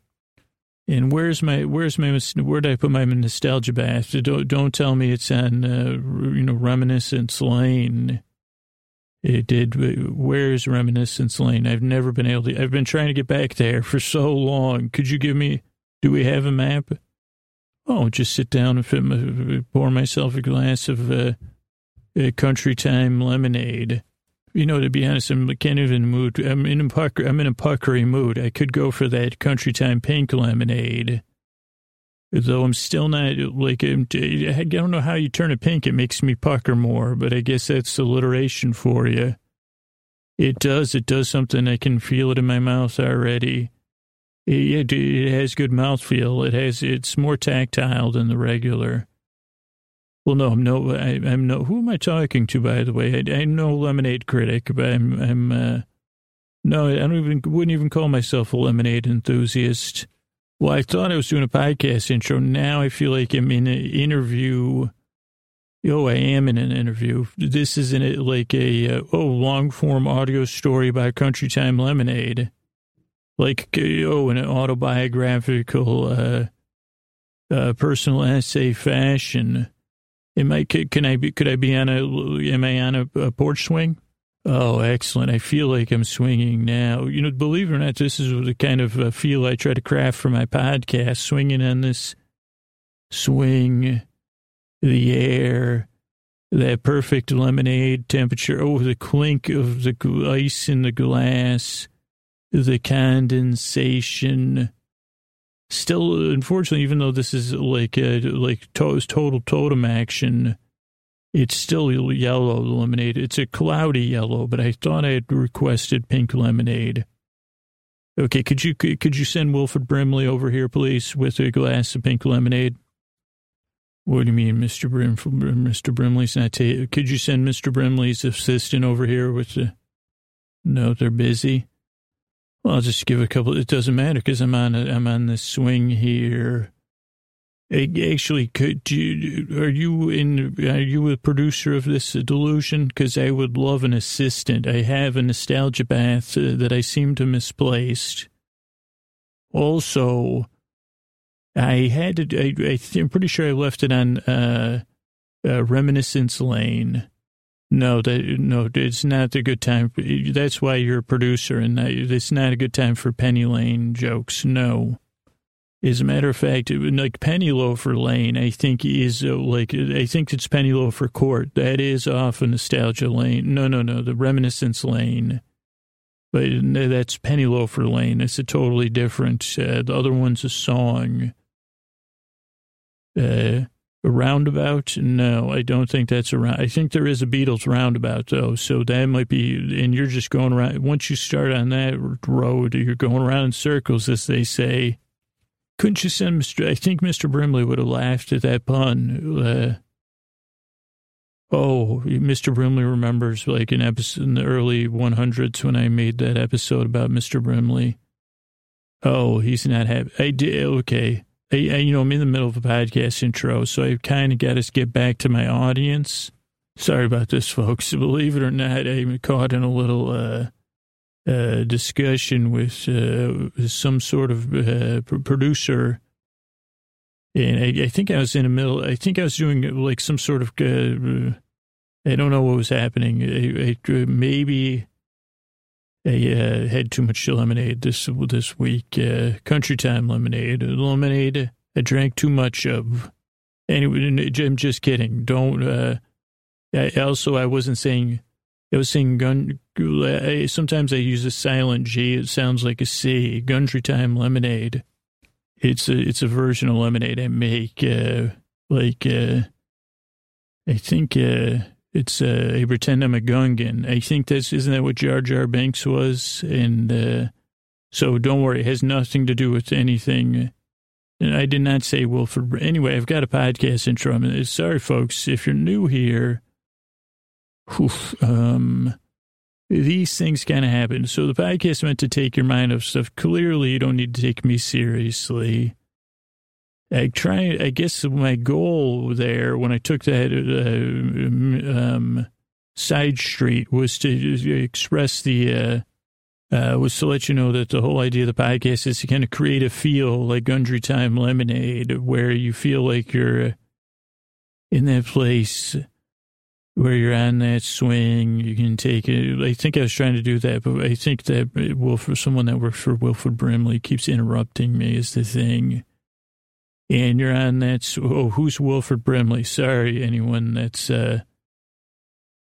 And where's my where's my where did I put my nostalgia bath? Don't don't tell me it's on uh, you know Reminiscence Lane. It did. Where's Reminiscence Lane? I've never been able to. I've been trying to get back there for so long. Could you give me? Do we have a map? Oh, just sit down and fit, pour myself a glass of uh, country time lemonade. You know, to be honest, I'm kind of in a mood. I'm in a pucker. I'm in a puckery mood. I could go for that country time pink lemonade, though I'm still not like. I'm, I don't know how you turn it pink. It makes me pucker more, but I guess that's alliteration for you. It does. It does something. I can feel it in my mouth already. It, it has good mouthfeel. It has. It's more tactile than the regular. Well, no, I'm no, I, am no. Who am I talking to, by the way? I, I'm no lemonade critic, but I'm, I'm. Uh, no, I don't even wouldn't even call myself a lemonade enthusiast. Well, I thought I was doing a podcast intro. Now I feel like I'm in an interview. Oh, I am in an interview. This isn't like a uh, oh long form audio story about Country Time Lemonade, like oh in an autobiographical, uh, uh, personal essay fashion. Am I, can I be, could I be on a, am I on a, a porch swing? Oh, excellent. I feel like I'm swinging now. You know, believe it or not, this is the kind of uh, feel I try to craft for my podcast, swinging on this swing, the air, that perfect lemonade temperature. Oh, the clink of the ice in the glass, the condensation, still, unfortunately, even though this is like a, like to, total totem action, it's still yellow lemonade. It's a cloudy yellow, but I thought I had requested pink lemonade. Okay, could you could you send Wilford Brimley over here, please, with a glass of pink lemonade? What do you mean, Mr. Brim? Mr. Brimley's not. Ta- could you send Mr. Brimley's assistant over here with the? No, they're busy. Well, I'll just give a couple. It doesn't matter because I'm on. A, I'm on the swing here. Actually, could you? Are you in? Are you a producer of this delusion? Because I would love an assistant. I have a nostalgia bath uh, that I seem to misplaced. Also, I had to. I, am pretty sure I left it on uh, uh, Reminiscence Lane. No, that no, it's not a good time. That's why you're a producer, and it's not a good time for Penny Lane jokes. No. As a matter of fact, like Penny Loafer Lane, I think is uh, like I think it's Penny Loafer Court. That is off a nostalgia lane. No, no, no, the Reminiscence Lane. But that's Penny Loafer Lane. It's a totally different. Uh, the other one's a song. Uh, a roundabout? No, I don't think that's a round. I think there is a Beatles roundabout though, so that might be. And you're just going around. Once you start on that road, you're going around in circles, as they say. Couldn't you send Mr. I think Mr. Brimley would have laughed at that pun. Uh, oh, Mr. Brimley remembers like an episode in the early 100s when I made that episode about Mr. Brimley. Oh, he's not happy. I did. Okay. I, I, you know, I'm in the middle of a podcast intro, so I kind of got to get back to my audience. Sorry about this, folks. Believe it or not, I'm caught in a little uh, uh, discussion with uh, some sort of uh, producer. And I, I, think I was in the middle. I think I was doing like some sort of. Uh, I don't know what was happening. I, maybe I uh, had too much lemonade this this week. country time lemonade, lemonade. I drank too much of. Anyway, I'm just kidding. Don't I also, I wasn't saying, I was saying gun. Sometimes I use a silent G. It sounds like a C. Country time lemonade. It's a it's a version of lemonade I make. Uh, like uh, I think uh, it's uh, I pretend I'm a Gungan. I think that's isn't that what Jar Jar Binks was? And uh, so don't worry, it has nothing to do with anything. And I did not say Wilford. Anyway, I've got a podcast intro. I'm sorry, folks, if you're new here um, these things kind of happen. So the podcast meant to take your mind off stuff. Clearly, you don't need to take me seriously. I try. I guess my goal there when I took that uh, um, side street was to express the uh, uh, was to let you know that the whole idea of the podcast is to kind of create a feel like Gundry Time Lemonade, where you feel like you're in that place where you're on that swing, you can take it. I think I was trying to do that, but I think that Wilford, someone that works for Wilford Brimley, keeps interrupting me is the thing. And you're on that. Oh, who's Wilford Brimley? Sorry, anyone that's. Uh,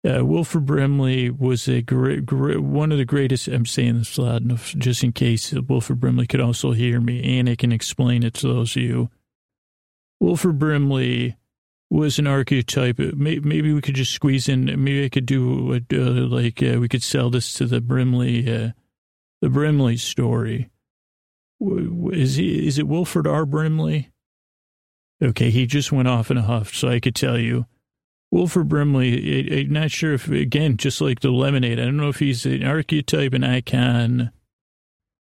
uh, Wilford Brimley was a great, great, one of the greatest. I'm saying this loud enough just in case Wilford Brimley could also hear me, and I can explain it to those of you. Wilford Brimley was an archetype. Maybe we could just squeeze in. Maybe I could do uh, like uh, we could sell this to the Brimley, uh, the Brimley story. Is he? Is it Wilford R. Brimley? Okay, he just went off in a huff, so I could tell you. Wilford Brimley, I, I'm not sure if, again, just like the lemonade, I don't know if he's an archetype, an icon.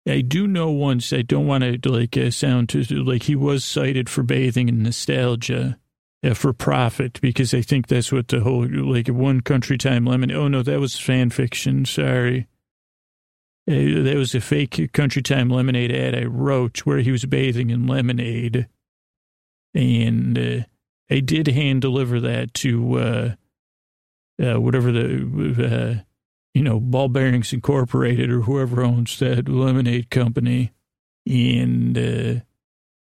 I do know once, I don't want to like uh, sound too, like he was cited for bathing in nostalgia uh, for profit because I think that's what the whole like one country time lemon. Oh no, that was fan fiction. Sorry. Uh, that was a fake country time lemonade ad I wrote where he was bathing in lemonade. And uh, I did hand deliver that to uh, uh whatever the, uh, you know, Ball Bearings Incorporated or whoever owns that lemonade company. And uh,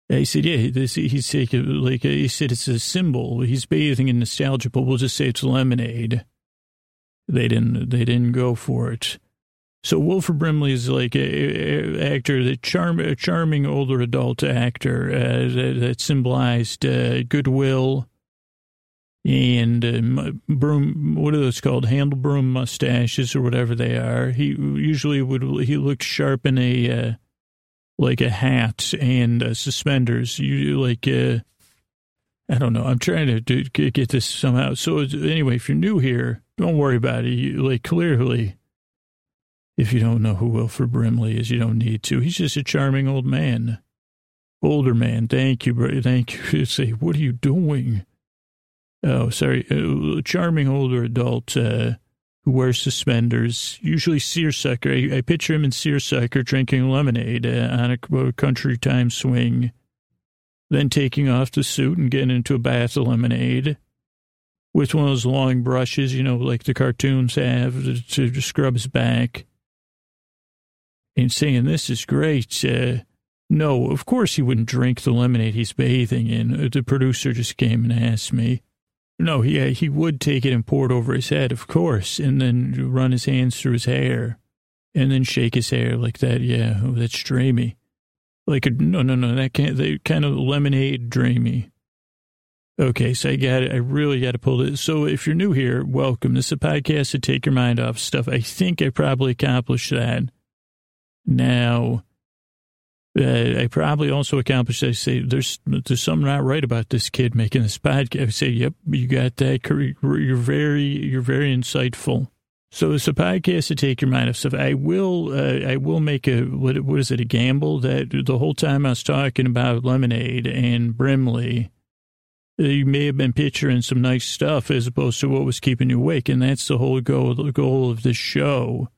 he said, yeah, this, he's taking, like, he said it's a symbol. He's bathing in nostalgia, but we'll just say it's lemonade. They didn't, they didn't go for it. So Wilford Brimley is like a, a actor, the charm, a charming older adult actor uh, that, that, symbolized uh, goodwill and uh, broom. What are those called? Handle broom mustaches or whatever they are. He usually would. He looked sharp in a uh, like a hat and uh, suspenders. You like, uh, I don't know. I'm trying to get this somehow. So anyway, if you're new here, don't worry about it. You, like clearly, if you don't know who Wilford Brimley is, you don't need to. He's just a charming old man, older man. Thank you, thank you. Say, what are you doing? Oh, sorry, uh, charming older adult. Uh, who wears suspenders, usually seersucker. I, I picture him in seersucker drinking lemonade uh, on a, a country time swing, then taking off the suit and getting into a bath of lemonade with one of those long brushes, you know, like the cartoons have to, to scrub his back and saying, This is great. Uh, no, of course he wouldn't drink the lemonade he's bathing in. The producer just came and asked me. No, he he would take it and pour it over his head, of course, and then run his hands through his hair, and then shake his hair like that. Yeah, oh, that's dreamy. Like a no, no, no, that can't. That kind of lemonade dreamy. Okay, so I got it. I really got to pull it. So if you're new here, welcome. This is a podcast to take your mind off stuff. I think I probably accomplished that. Now, uh, I probably also accomplished. I say there's there's something not right about this kid making this podcast. I say, yep, you got that. You're very you're very insightful. So it's a podcast to take your mind off stuff. I will uh, I will make a what what is it a gamble that the whole time I was talking about lemonade and Brimley, you may have been picturing some nice stuff as opposed to what was keeping you awake. And that's the whole goal, goal of this show.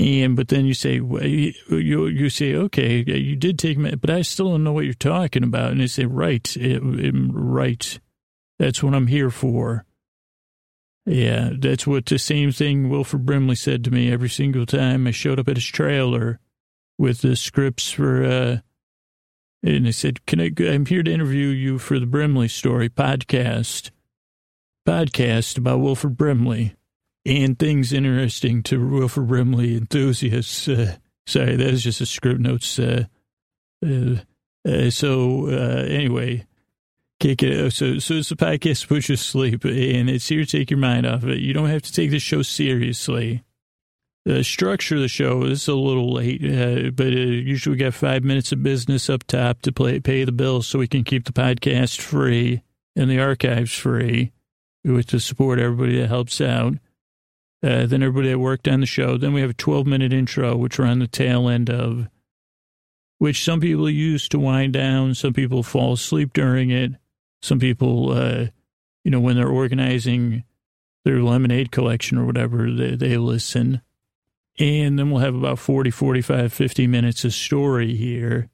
And, but then you say, you, you say, okay, you did take me, but I still don't know what you're talking about. And they say, right, it, it, right. That's what I'm here for. Yeah, that's what the same thing Wilford Brimley said to me every single time I showed up at his trailer with the scripts for, uh, and I said, "Can I? I'm here to interview you for the Brimley story podcast, podcast about Wilford Brimley and things interesting to Wilford Brimley enthusiasts." Uh, sorry, was just a script notes. Uh, uh, uh so uh, anyway, kick it. So so it's a podcast put you to sleep, and it's here to take your mind off of it. You don't have to take the show seriously the structure of the show is a little late, uh, but usually we got five minutes of business up top to play, pay the bills so we can keep the podcast free and the archives free with to support everybody that helps out. Uh, then everybody that worked on the show. Then we have a 12 minute intro, which we're on the tail end of, which some people use to wind down. Some people fall asleep during it. Some people, uh, you know, when they're organizing their lemonade collection or whatever, they, they listen. And then we'll have about 40, 45, 50 minutes of story here.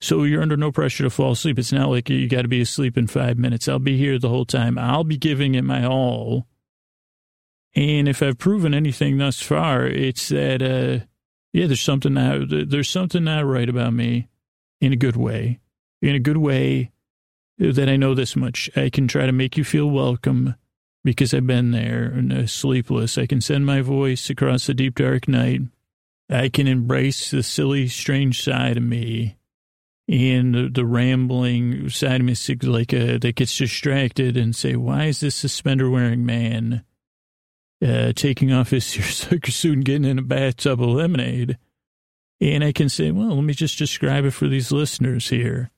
So you're under no pressure to fall asleep. It's not like you got to be asleep in five minutes. I'll be here the whole time. I'll be giving it my all. And if I've proven anything thus far, it's that, uh, yeah, there's something not, there's something not right about me in a good way, in a good way that I know this much. I can try to make you feel welcome because I've been there and uh, sleepless. I can send my voice across the deep dark night. I can embrace the silly, strange side of me and the, the rambling side of me, like uh, that gets distracted and say, "Why is this suspender wearing man uh, taking off his suit and getting in a bathtub of lemonade?" And I can say, "Well, let me just describe it for these listeners here."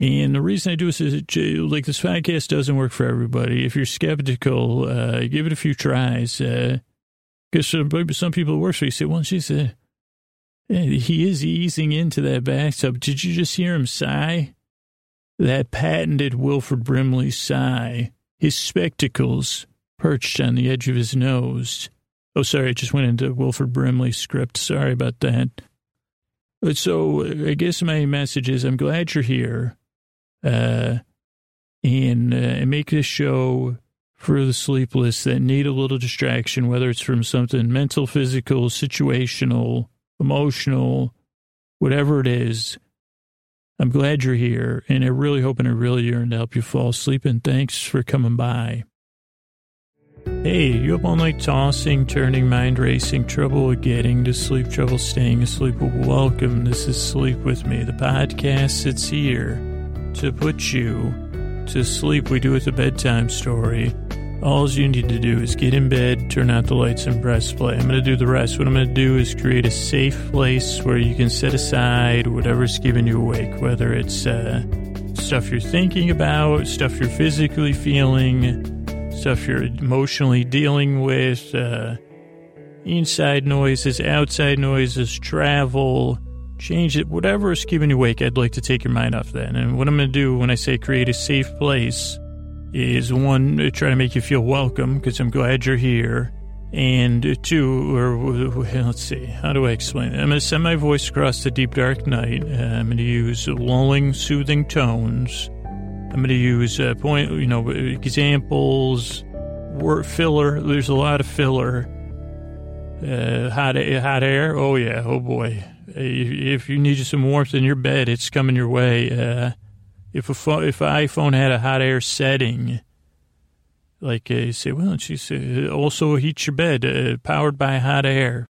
And the reason I do this is, like, this podcast doesn't work for everybody. If you're skeptical, uh, give it a few tries. Because uh, some, some people it works for. You say, well, she's a, he is easing into that bathtub. Did you just hear him sigh? That patented Wilford Brimley sigh. His spectacles perched on the edge of his nose. Oh, sorry, I just went into Wilford Brimley script. Sorry about that. So I guess my message is I'm glad you're here uh, and, uh, and make this show for the sleepless that need a little distraction, whether it's from something mental, physical, situational, emotional, whatever it is. I'm glad you're here, and I really hope and I really yearn to help you fall asleep. And thanks for coming by. Hey, you up all night tossing, turning, mind racing, trouble getting to sleep, trouble staying asleep? Welcome. This is Sleep With Me, the podcast that's here to put you to sleep. We do it with a bedtime story. All you need to do is get in bed, turn out the lights, and press play. I'm going to do the rest. What I'm going to do is create a safe place where you can set aside whatever's keeping you awake, whether it's uh, stuff you're thinking about, stuff you're physically feeling, stuff you're emotionally dealing with, uh, inside noises, outside noises, travel change it, whatever is keeping you awake, I'd like to take your mind off that. And what I'm going to do when I say create a safe place is one, try to make you feel welcome because I'm glad you're here. And two, or let's see, how do I explain it? I'm going to send my voice across the deep dark night. I'm going to use lulling, soothing tones. I'm going to use uh, point, you know, examples, word filler. There's a lot of filler. Uh, hot, hot air. Oh yeah. Oh boy if you need some warmth in your bed, it's coming your way. Uh, if a if an iPhone had a hot air setting, like uh, you say, well, she said, also heat your bed, uh, powered by hot air.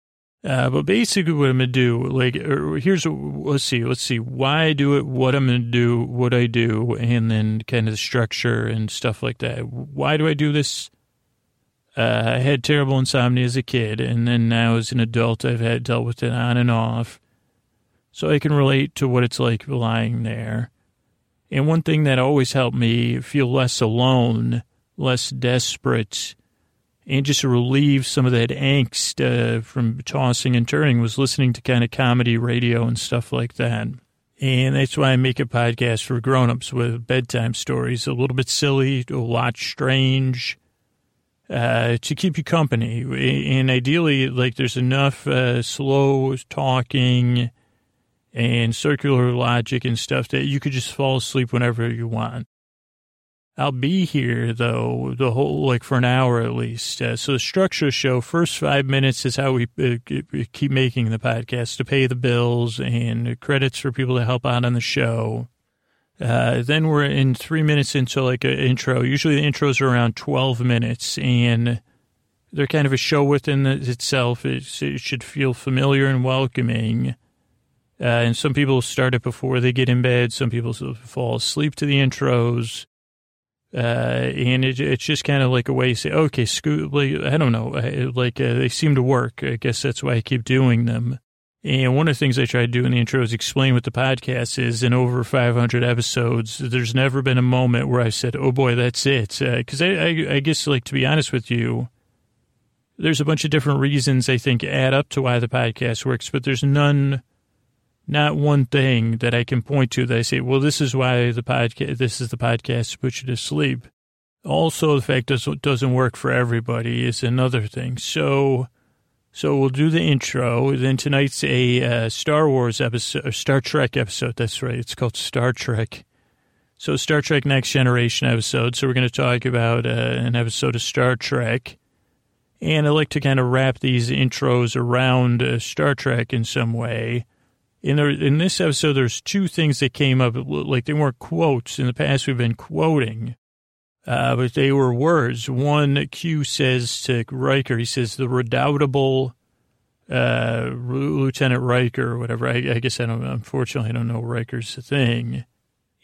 Uh, but basically, what I'm gonna do, like, er, here's let's see, let's see why I do it, what I'm gonna do, what I do, and then kind of the structure and stuff like that. Why do I do this? Uh, I had terrible insomnia as a kid, and then now as an adult, I've had dealt with it on and off so I can relate to what it's like lying there. And one thing that always helped me feel less alone, less desperate, and just to relieve some of that angst uh, from tossing and turning was listening to kind of comedy radio and stuff like that. And that's why I make a podcast for grown-ups with bedtime stories, a little bit silly, a lot strange, uh, to keep you company. And ideally, like there's enough uh, slow talking and circular logic and stuff that you could just fall asleep whenever you want. I'll be here though the whole like for an hour at least. Uh, so the structure of the show first five minutes is how we uh, keep making the podcast to pay the bills and credits for people to help out on the show. Uh, then we're in three minutes into like an intro. Usually the intros are around twelve minutes and they're kind of a show within itself. It's, it should feel familiar and welcoming. Uh, and some people start it before they get in bed. Some people fall asleep to the intros. Uh, and it, it's just kind of like a way to say, okay, scoot, like, I don't know, like uh, they seem to work. I guess that's why I keep doing them. And one of the things I try to do in the intro is explain what the podcast is. In over 500 episodes, there's never been a moment where I said, oh boy, that's it. Because uh, I, I, I guess, like, to be honest with you, there's a bunch of different reasons I think add up to why the podcast works, but there's none not one thing that I can point to that I say, well, this is why the podcast, this is the podcast to put you to sleep. Also, the fact that it doesn't work for everybody is another thing. So, so we'll do the intro. Then tonight's a uh, Star Wars episode, Star Trek episode. That's right. It's called Star Trek. So Star Trek Next Generation episode. So we're going to talk about uh, an episode of Star Trek. And I like to kind of wrap these intros around uh, Star Trek in some way in there, in this episode, there's two things that came up. Like they weren't quotes. In the past, we've been quoting, uh, but they were words. One, Q says to Riker, he says, the redoubtable uh, Lieutenant Riker or whatever. I, I, guess I don't, unfortunately, I don't know Riker's thing.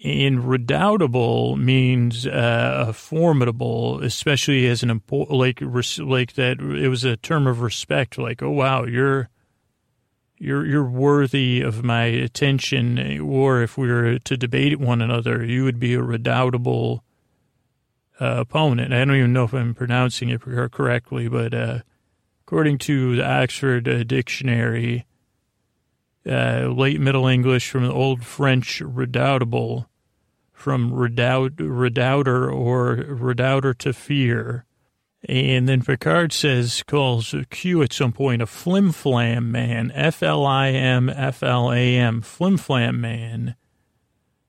And redoubtable means uh, formidable, especially as an important, like, like that. It was a term of respect. Like, oh wow, you're you're you're worthy of my attention, or if we were to debate one another, you would be a redoubtable uh, opponent. I don't even know if I'm pronouncing it correctly, but uh, according to the Oxford uh, Dictionary, uh, late Middle English from the Old French redoubtable, from redoubt, redouter or redouter to fear. And then Picard says, calls Q at some point a flim flam man, F L I M F L A M, flim flam man,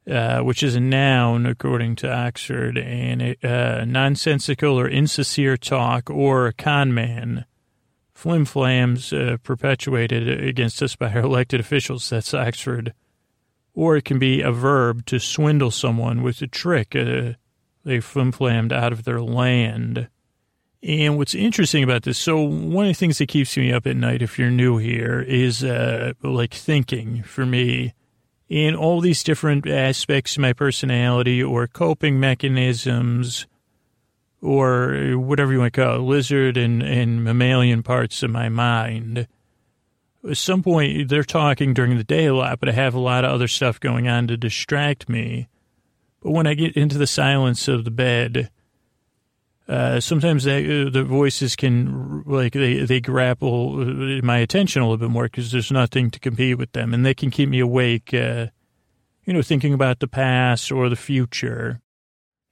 uh, which is a noun according to Oxford, and uh, nonsensical or insincere talk or a con man. Flim flams uh, perpetuated against us by our elected officials. That's Oxford. Or it can be a verb to swindle someone with a trick. Uh, they flim flammed out of their land. And what's interesting about this, so one of the things that keeps me up at night, if you're new here, is uh, like thinking for me in all these different aspects of my personality or coping mechanisms or whatever you want to call it, lizard and, and mammalian parts of my mind. At some point, they're talking during the day a lot, but I have a lot of other stuff going on to distract me. But when I get into the silence of the bed, uh, sometimes they, uh, the voices can like they they grapple my attention a little bit more because there's nothing to compete with them, and they can keep me awake. Uh, you know, thinking about the past or the future.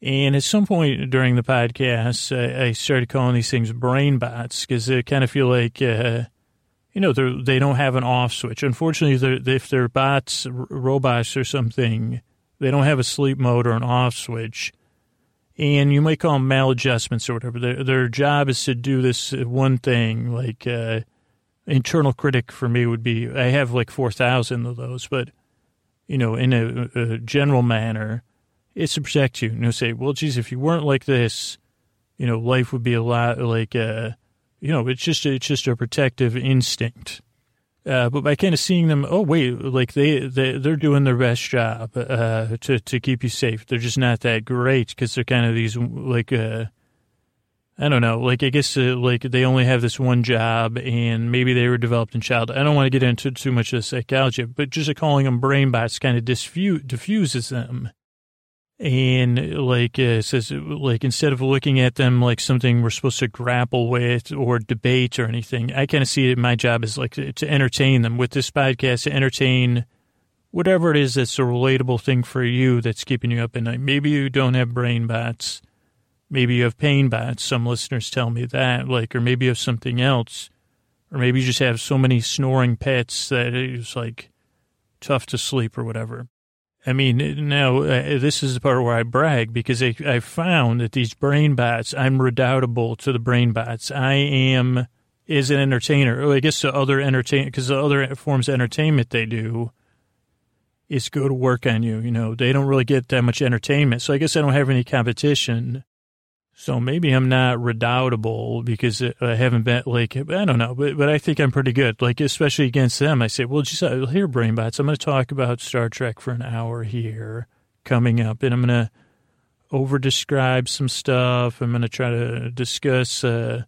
And at some point during the podcast, I, I started calling these things brain bots because they kind of feel like, uh, you know, they they don't have an off switch. Unfortunately, they're, if they're bots, robots or something, they don't have a sleep mode or an off switch and you might call them maladjustments or whatever. Their, their job is to do this one thing. Like uh, internal critic for me would be I have like four thousand of those, but you know, in a, a, general manner, it's to protect you. You know, say, well, geez, if you weren't like this, you know, life would be a lot like, uh, you know, it's just it's just a protective instinct. Uh, but by kind of seeing them, oh wait, like they they they're doing their best job uh, to to keep you safe. They're just not that great because they're kind of these like uh, I don't know, like I guess uh, like they only have this one job and maybe they were developed in child. I don't want to get into too much of the psychology, but just calling them brain bots kind of diffuses them and like uh, says like instead of looking at them like something we're supposed to grapple with or debate or anything i kind of see it my job is like to entertain them with this podcast to entertain whatever it is that's a relatable thing for you that's keeping you up at night. Maybe you don't have brain bots. Maybe you have pain bots. Some listeners tell me that, like, or maybe you have something else. Or maybe you just have so many snoring pets that it's like tough to sleep or whatever. I mean, now uh, this is the part where I brag because I, I found that these brain bots, I'm redoubtable to the brain bots. I am, as an entertainer, I guess the other entertain, because the other forms of entertainment they do, is go to work on you. You know, they don't really get that much entertainment. So I guess I don't have any competition. So maybe I'm not redoubtable because I haven't been like, I don't know, but, but I think I'm pretty good. Like, especially against them, I say, well, just uh, here, Brainbots, I'm going to talk about Star Trek for an hour here coming up, and I'm going to over describe some stuff. I'm going to try to discuss, uh,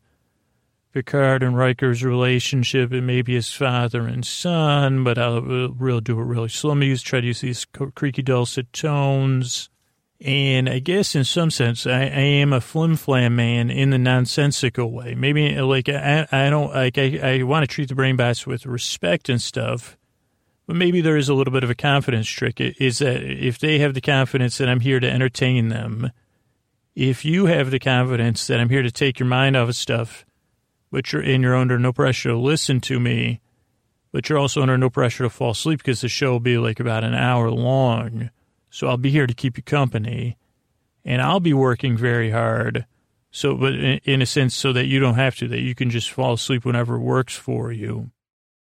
Picard and Riker's relationship and maybe his father and son, but I'll real do it really slow. Let me use, try to use these creaky dulcet tones. And I guess in some sense, I, I am a flim flam man in the nonsensical way. Maybe like I, I don't like I, I want to treat the brain bots with respect and stuff, but maybe there is a little bit of a confidence trick. Is that if they have the confidence that I'm here to entertain them, if you have the confidence that I'm here to take your mind off of stuff, but you're and you're under no pressure to listen to me, but you're also under no pressure to fall asleep because the show will be like about an hour long. So I'll be here to keep you company, and I'll be working very hard. So, but in, a sense, so that you don't have to, that you can just fall asleep whenever works for you.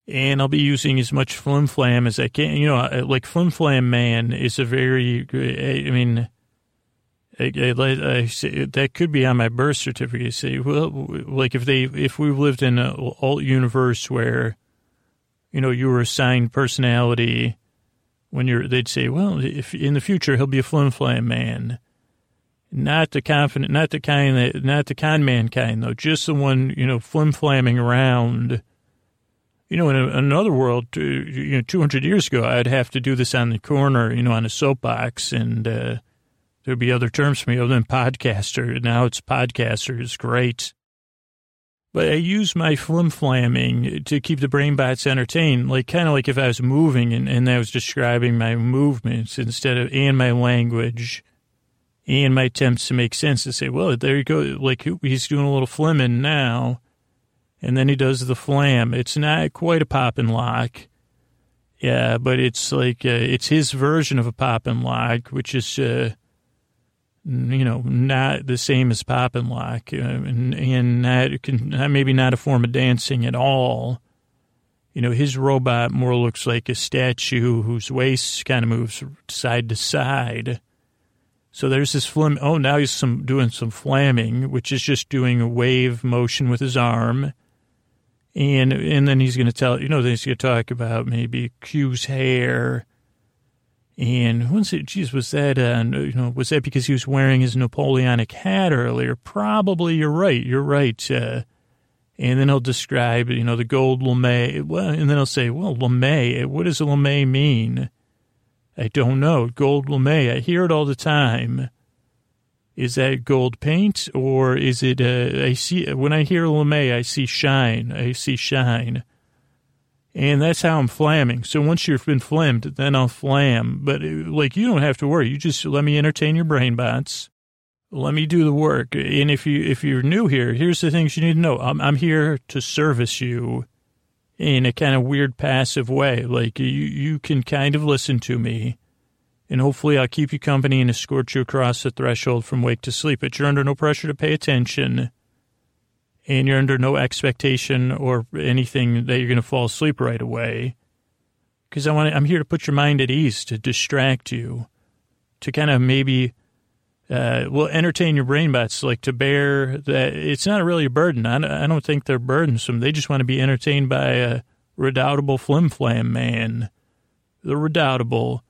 And I'll be using as much flim flam as I can. You know, like flim flam man is a very, I mean, I, I, I say, that could be on my birth certificate. Say, well, like if they, if we lived in an alt universe where, you know, you were assigned personality when you're, they'd say, well, if in the future he'll be a flim flam man, not the confident, not the kind that, not the con man kind though, just the one, you know, flim flamming around. You know, in, a, another world, you know, 200 years ago, I'd have to do this on the corner, you know, on a soapbox and, uh, there'd be other terms for me other than podcaster. Now it's podcaster is great. But I use my flim flamming to keep the brain bots entertained, like kind of like if I was moving and, and I was describing my movements instead of and my language and my attempts to make sense to say, well, there you go. Like he's doing a little flimming now. And then he does the flam. It's not quite a pop and lock. Yeah, but it's like, uh, it's his version of a pop and lock, which is, uh, you know, not the same as pop and lock, uh, and, and not, can, maybe not a form of dancing at all. You know, his robot more looks like a statue whose waist kind of moves side to side. So there's this flim. Oh, now he's some doing some flamming, which is just doing a wave motion with his arm. And and then he's going to tell you know then he's going to talk about maybe Q's hair and once it, geez, was that, uh, you know, was that because he was wearing his Napoleonic hat earlier? Probably. You're right. You're right. Uh, and then he'll describe, you know, the gold lame. Well, and then he'll say, well, lame. What does lame mean? I don't know. Gold lame. I hear it all the time. Is that gold paint or is it? Uh, I see when I hear lame, I see shine. I see shine. And that's how I'm flamming. So once you've been flammed, then I'll flam. But uh, like, you don't have to worry. You just let me entertain your brain bots. Let me do the work. And if you, if you're new here, here's the things you need to know. I'm, I'm here to service you in a kind of weird passive way. Like you, you can kind of listen to me and hopefully I'll keep you company and escort you across the threshold from wake to sleep. But you're under no pressure to pay attention and you're under no expectation or anything that you're going to fall asleep right away. Because I want I'm here to put your mind at ease, to distract you, to kind of maybe, uh, well, entertain your brain bots, like to bear that it's not really a burden. I, I don't think they're burdensome. They just want to be entertained by a redoubtable flim flam man. The redoubtable.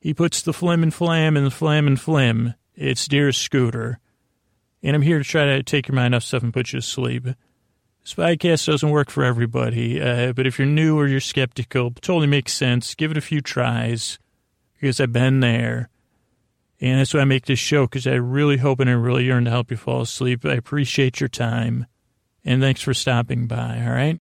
He puts the flim and flam and the flam and flim. It's dear Scooter and I'm here to try to take your mind off stuff and put you to sleep. This podcast doesn't work for everybody, uh, but if you're new or you're skeptical, totally makes sense. Give it a few tries because I've been there. And that's why I make this show because I really hope and I really yearn to help you fall asleep. I appreciate your time. And thanks for stopping by, all right?